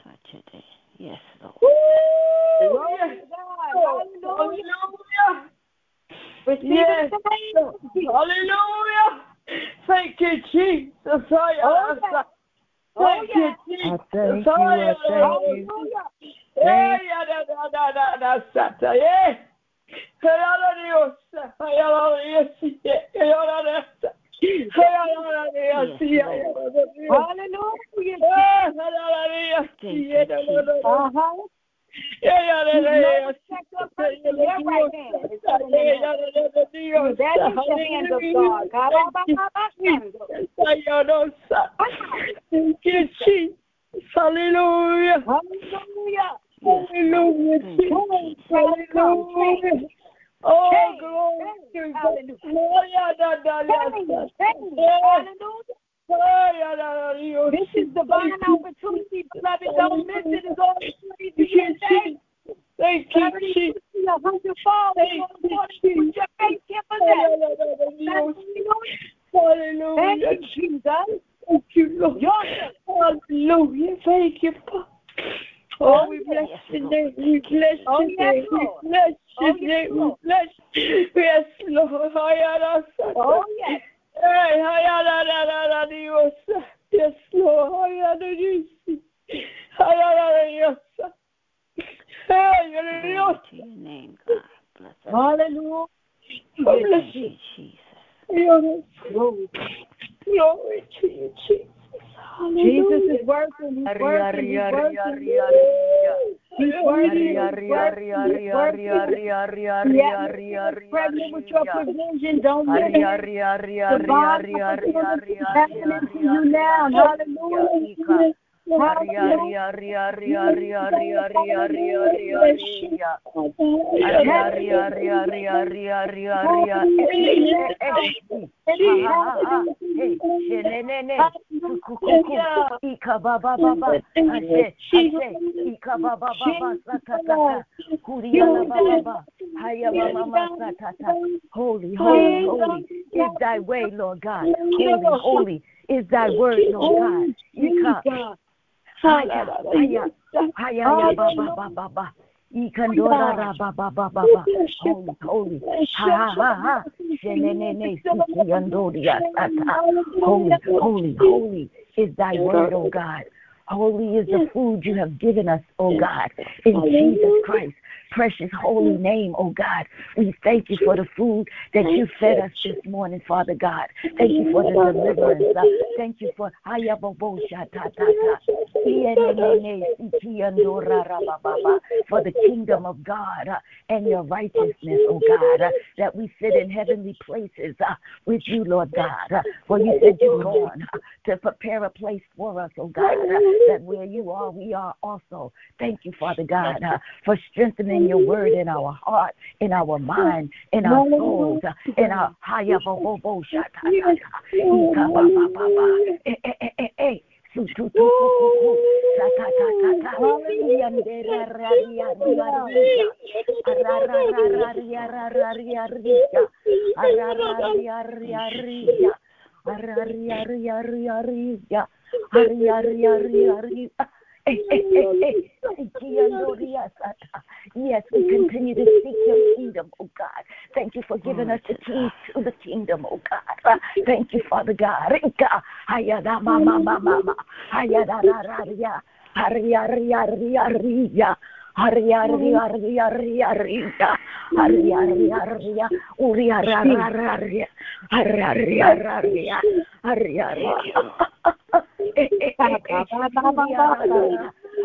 Touch it there. Yes, Lord. Woo! Glory Yes. to God. Hallelujah. Hallelujah. Receive yes. Hallelujah. Thank you, Jesus. Oh, yeah. Thank oh, yeah. you, Jesus. Thank you. I thank you. Hallelujah. Hallelujah. Yeah, yeah, that, yeah. Check your first in your right. That is the hand of God. God, Hallelujah. Hallelujah. Hallelujah. Hallelujah. Oh, glory to God. Hallelujah. Hallelujah. This is divine opportunity, beloved. Don't miss it. It's always free to. Thank you, for that. Thank you, Jesus. Thank you, Lord. Hallelujah. Thank you, Father. Oh, oh we bless your name. We bless oh, your name. We bless oh, your name. We bless. Yes, Lord. Oh, yes. Yes, Lord. Your name, God. Bless us. Hallelujah. Glory to you, Jesus. Jesus is working. He's working. He's working. He's working. He's pregnant with your provision. Don't let it. Divine opportunity is you now. Hallelujah. Eh, eh, eh, eh. Ku, ku, ku. Ika, ba, ba, ba, ba. Ika, ba, ba, ba, ba. Sa, ta, ta, ta. La, ba, ba, ba. Haya, ma, ma, ma, sa, ta, ta. Holy, holy, holy is thy way, Lord God. Holy, holy is thy word, Lord God. Ika, Holy, holy. Holy is thy word, O God. Holy is the food you have given us, O God, in Jesus Christ precious holy name, oh God. We thank you for the food that you fed us this morning, Father God. Thank you for the deliverance. Uh, thank you for for the kingdom of God uh, and your righteousness, oh God, uh, that we sit in heavenly places uh, with you, Lord God. For you said you're gone to prepare a place for us, oh God, that where you are, we are also. Thank you, Father God, for strengthening in your word in our heart, in our mind, in our souls, in our Yes, we continue to seek your kingdom, oh God. Thank you for giving us the keys to the kingdom, oh God. Thank you, Father God. Haya Hari Hari Hari Hari Hari Hari Hari Hari उरि हर हर हर हरि हर हरि हर हरि हरि हरि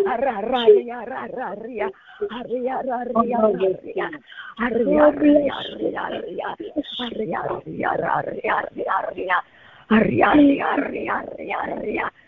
हर हर हरि हर हर हरि हरि हर Hari Hari Hari Hari Hari Hari Hari Hari Hari Hari Hari Hari Hari Hari Hari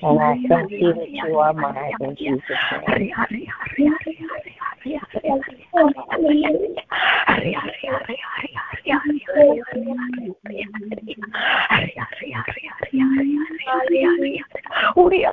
Hallelujah. I thank you that you are mine in Jesus' name. Oh, yeah.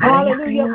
Hallelujah.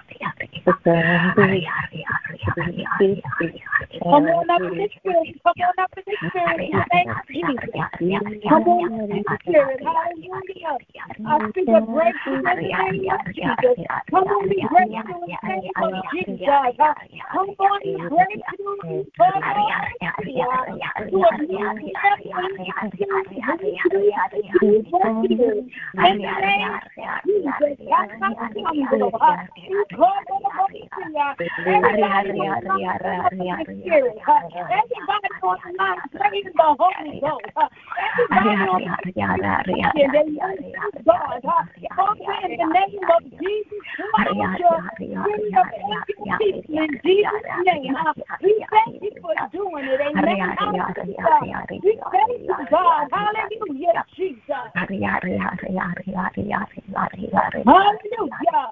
Come on up. Come on up. Thank Jesus. Come on Jesus. Come on. Come on. Come on. Spirit. Everybody on the line, praise the Holy Ghost. Everybody on the line, God. Father, in the name of Jesus, in Jesus' name. We thank you for doing it. Amen. We thank you, God. Hallelujah, Jesus. Hallelujah.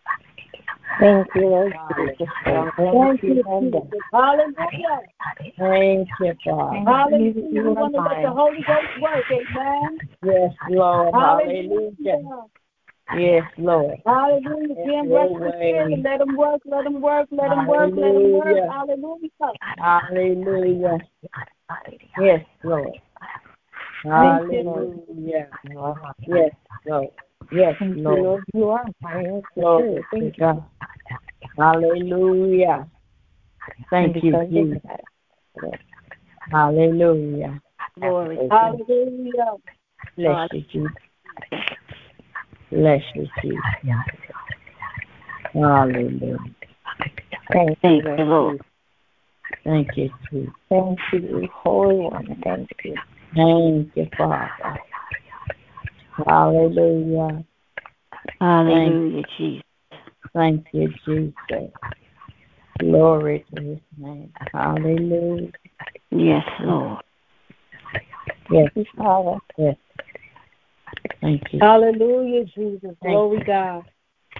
Thank you, Lord. Thank you. Hallelujah. Thank you, God. Hallelujah. We want to let the Holy Ghost work. Amen. Yes, Lord. Hallelujah. Yes, Lord. Hallelujah. The spirit. Let him work. Let him work. Let him work. Let him work. Hallelujah. Hallelujah. Yes, Lord. Hallelujah. Yes, Lord. Yes, Lord. You are my Glory to God. Hallelujah. Thank you, Jesus. Hallelujah. Glory. Hallelujah. Bless you, Jesus. Bless you, Jesus. Hallelujah. Thank Thank you, Lord. Thank you, Jesus. Thank you, Holy One. Thank you. Thank you, Father. Hallelujah. Hallelujah, Jesus. Thank you, Jesus. Glory to his name. Hallelujah. Yes, Lord. Yes, Father. Yes. Thank you. Hallelujah, Jesus. Glory God.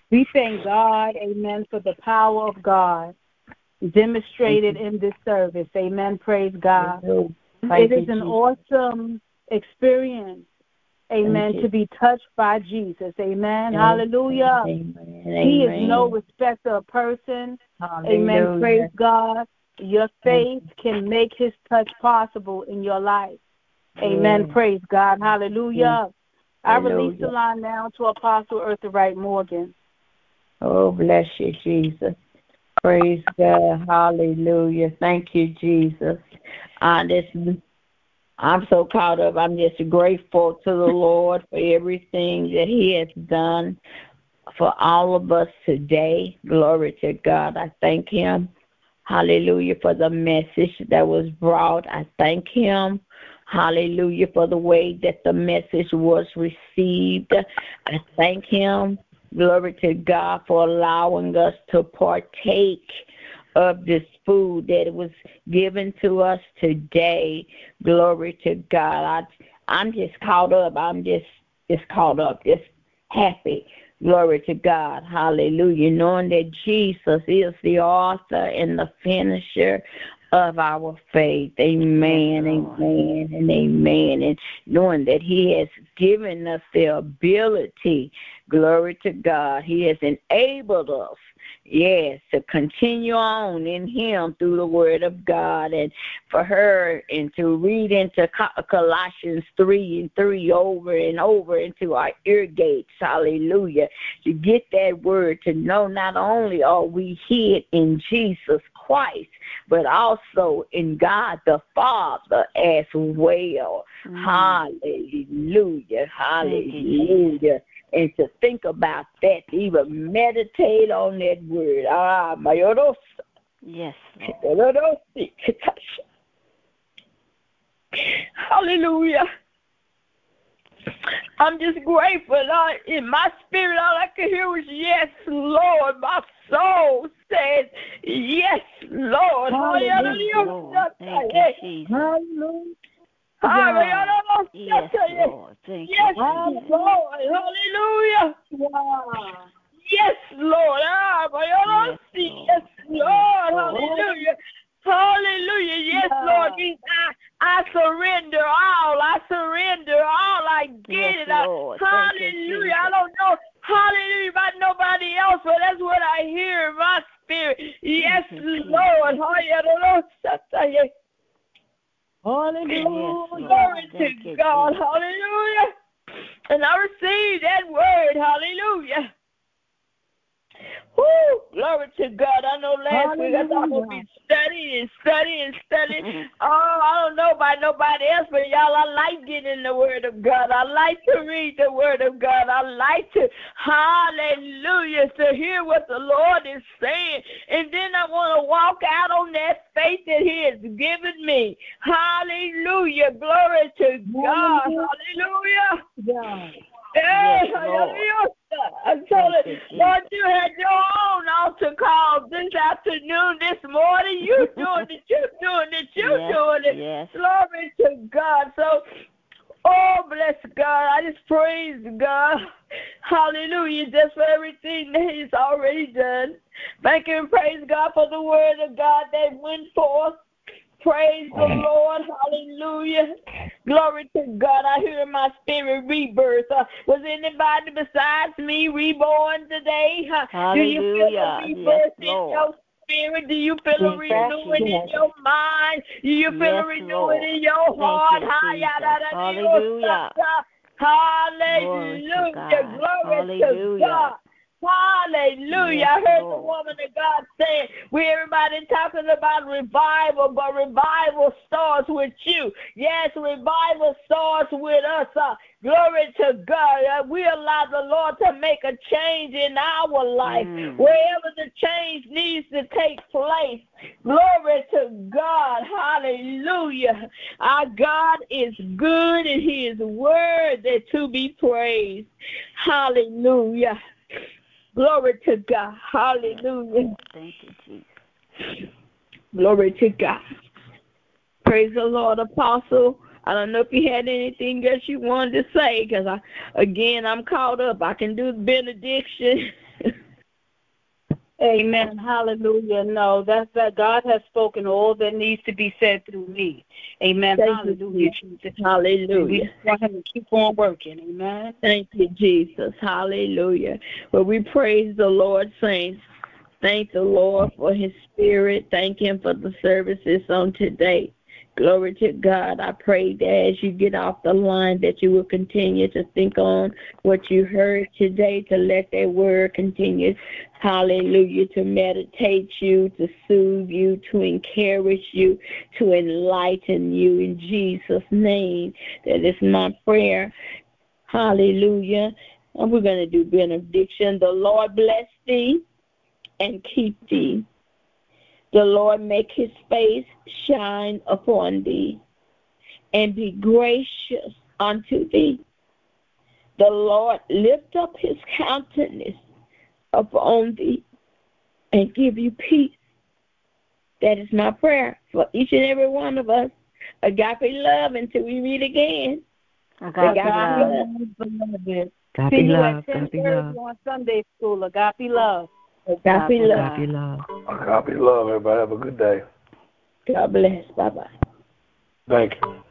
We thank God, amen, for the power of God demonstrated in this service. Amen. Praise God. It is an awesome experience, amen, to be touched by Jesus. Amen. Hallelujah. Amen. He is no respecter of person. Hallelujah. Amen. Praise God. Your faith can make his touch possible in your life. Amen. Praise God. Hallelujah. I release the line now to Apostle Eartha Wright Morgan. Oh, bless you, Jesus. Praise God. Hallelujah. Thank you, Jesus. I just, I'm so caught up. I'm just grateful to the Lord for everything that He has done for all of us today. Glory to God. I thank Him. Hallelujah for the message that was brought. I thank Him. Hallelujah for the way that the message was received. I thank Him. Glory to God for allowing us to partake of this food that was given to us today. Glory to God. I, I'm just caught up. I'm just just caught up, just happy. Glory to God. Hallelujah. Knowing that Jesus is the author and the finisher of our faith. Amen, amen, and amen. And knowing that He has given us the ability, glory to God, He has enabled us, yes, to continue on in Him through the Word of God. And for her, and to read into Colossians 3 and 3 over and over into our ear gates. Hallelujah. To get that word, to know not only are we hid in Jesus Christ, but also in God the Father as well. Hallelujah. Hallelujah. and to think about that, even meditate on that word. Ah, my Yes. Hallelujah. I'm just grateful. I, in my spirit, all I could hear was, Yes, Lord. My soul says, Yes, Lord. Hallelujah. Lord. Thank you, Jesus. Hallelujah. Yes, Lord. Thank yes, you, Lord. Hallelujah. Wow. Yes, Lord. Ah, yes, yes, Lord. Hallelujah. Hallelujah. Yes, Lord. I, I surrender all. I surrender all. I get yes, it. Lord. hallelujah. I don't know. Hallelujah about nobody else, but that's what I hear in my spirit. Yes, Lord. Hallelujah. Hallelujah. Glory to God. Hallelujah. And I receive that word. Hallelujah. Woo! Glory to God. I know last week I thought I would be studying and studying and studying. oh, I don't know about nobody else, but y'all, I like getting in the Word of God. I like to read the Word of God. I like to, hallelujah, to hear what the Lord is saying. And then I want to walk out on that faith that He has given me. Hallelujah. Glory to God. Hallelujah. Yeah. Yes, Lord. I told it, Lord, you had your own altar call this afternoon, this morning. You doing it, you doing it, you yes, doing it. Yes. Glory to God. So, oh, bless God. I just praise God. Hallelujah. Just for everything that He's already done. Thank you and praise God for the word of God that went forth. Praise the Lord. Hallelujah. Glory to God. I hear my spirit rebirth. Uh, was anybody besides me reborn today? Uh, Hallelujah. Do you feel a rebirth yes, in your spirit? Do you feel a renewing in your mind? Do you feel yes, a renewing Lord. in your heart? You, Hallelujah. Hallelujah. Glory, Glory Hallelujah. to God. Hallelujah. I heard the woman of God saying, we everybody talking about revival, but revival starts with you. Yes, revival starts with us. Uh, glory to God. Uh, we allow the Lord to make a change in our life. Mm. Wherever the change needs to take place. Glory to God. Hallelujah. Our God is good and he is worthy to be praised. Hallelujah. Glory to God. Hallelujah. Thank you, Jesus. Glory to God. Praise the Lord, Apostle. I don't know if you had anything else you wanted to say, because I, again, I'm caught up. I can do the benediction. Amen. Hallelujah. No, that's that God has spoken all that needs to be said through me. Amen. Thank Hallelujah. You, Jesus. Hallelujah. We want him to keep on working. Amen. Thank you, Jesus. Hallelujah. Well, we praise the Lord, saints. Thank the Lord for his spirit. Thank him for the services on today. Glory to God. I pray that as you get off the line that you will continue to think on what you heard today, to let that word continue, hallelujah, to meditate you, to soothe you, to encourage you, to enlighten you in Jesus' name. That is my prayer. Hallelujah. And we're going to do benediction. The Lord bless thee and keep thee. The Lord make his face shine upon thee and be gracious unto thee. The Lord lift up his countenance upon thee and give you peace. That is my prayer for each and every one of us. Agape love until we meet again. Agape, Agape love. love. Agape See you at 10:30 on Sunday school. Agape love. Agape love. Agape love. Agape love, everybody. Have a good day. God bless. Bye bye. Thank you.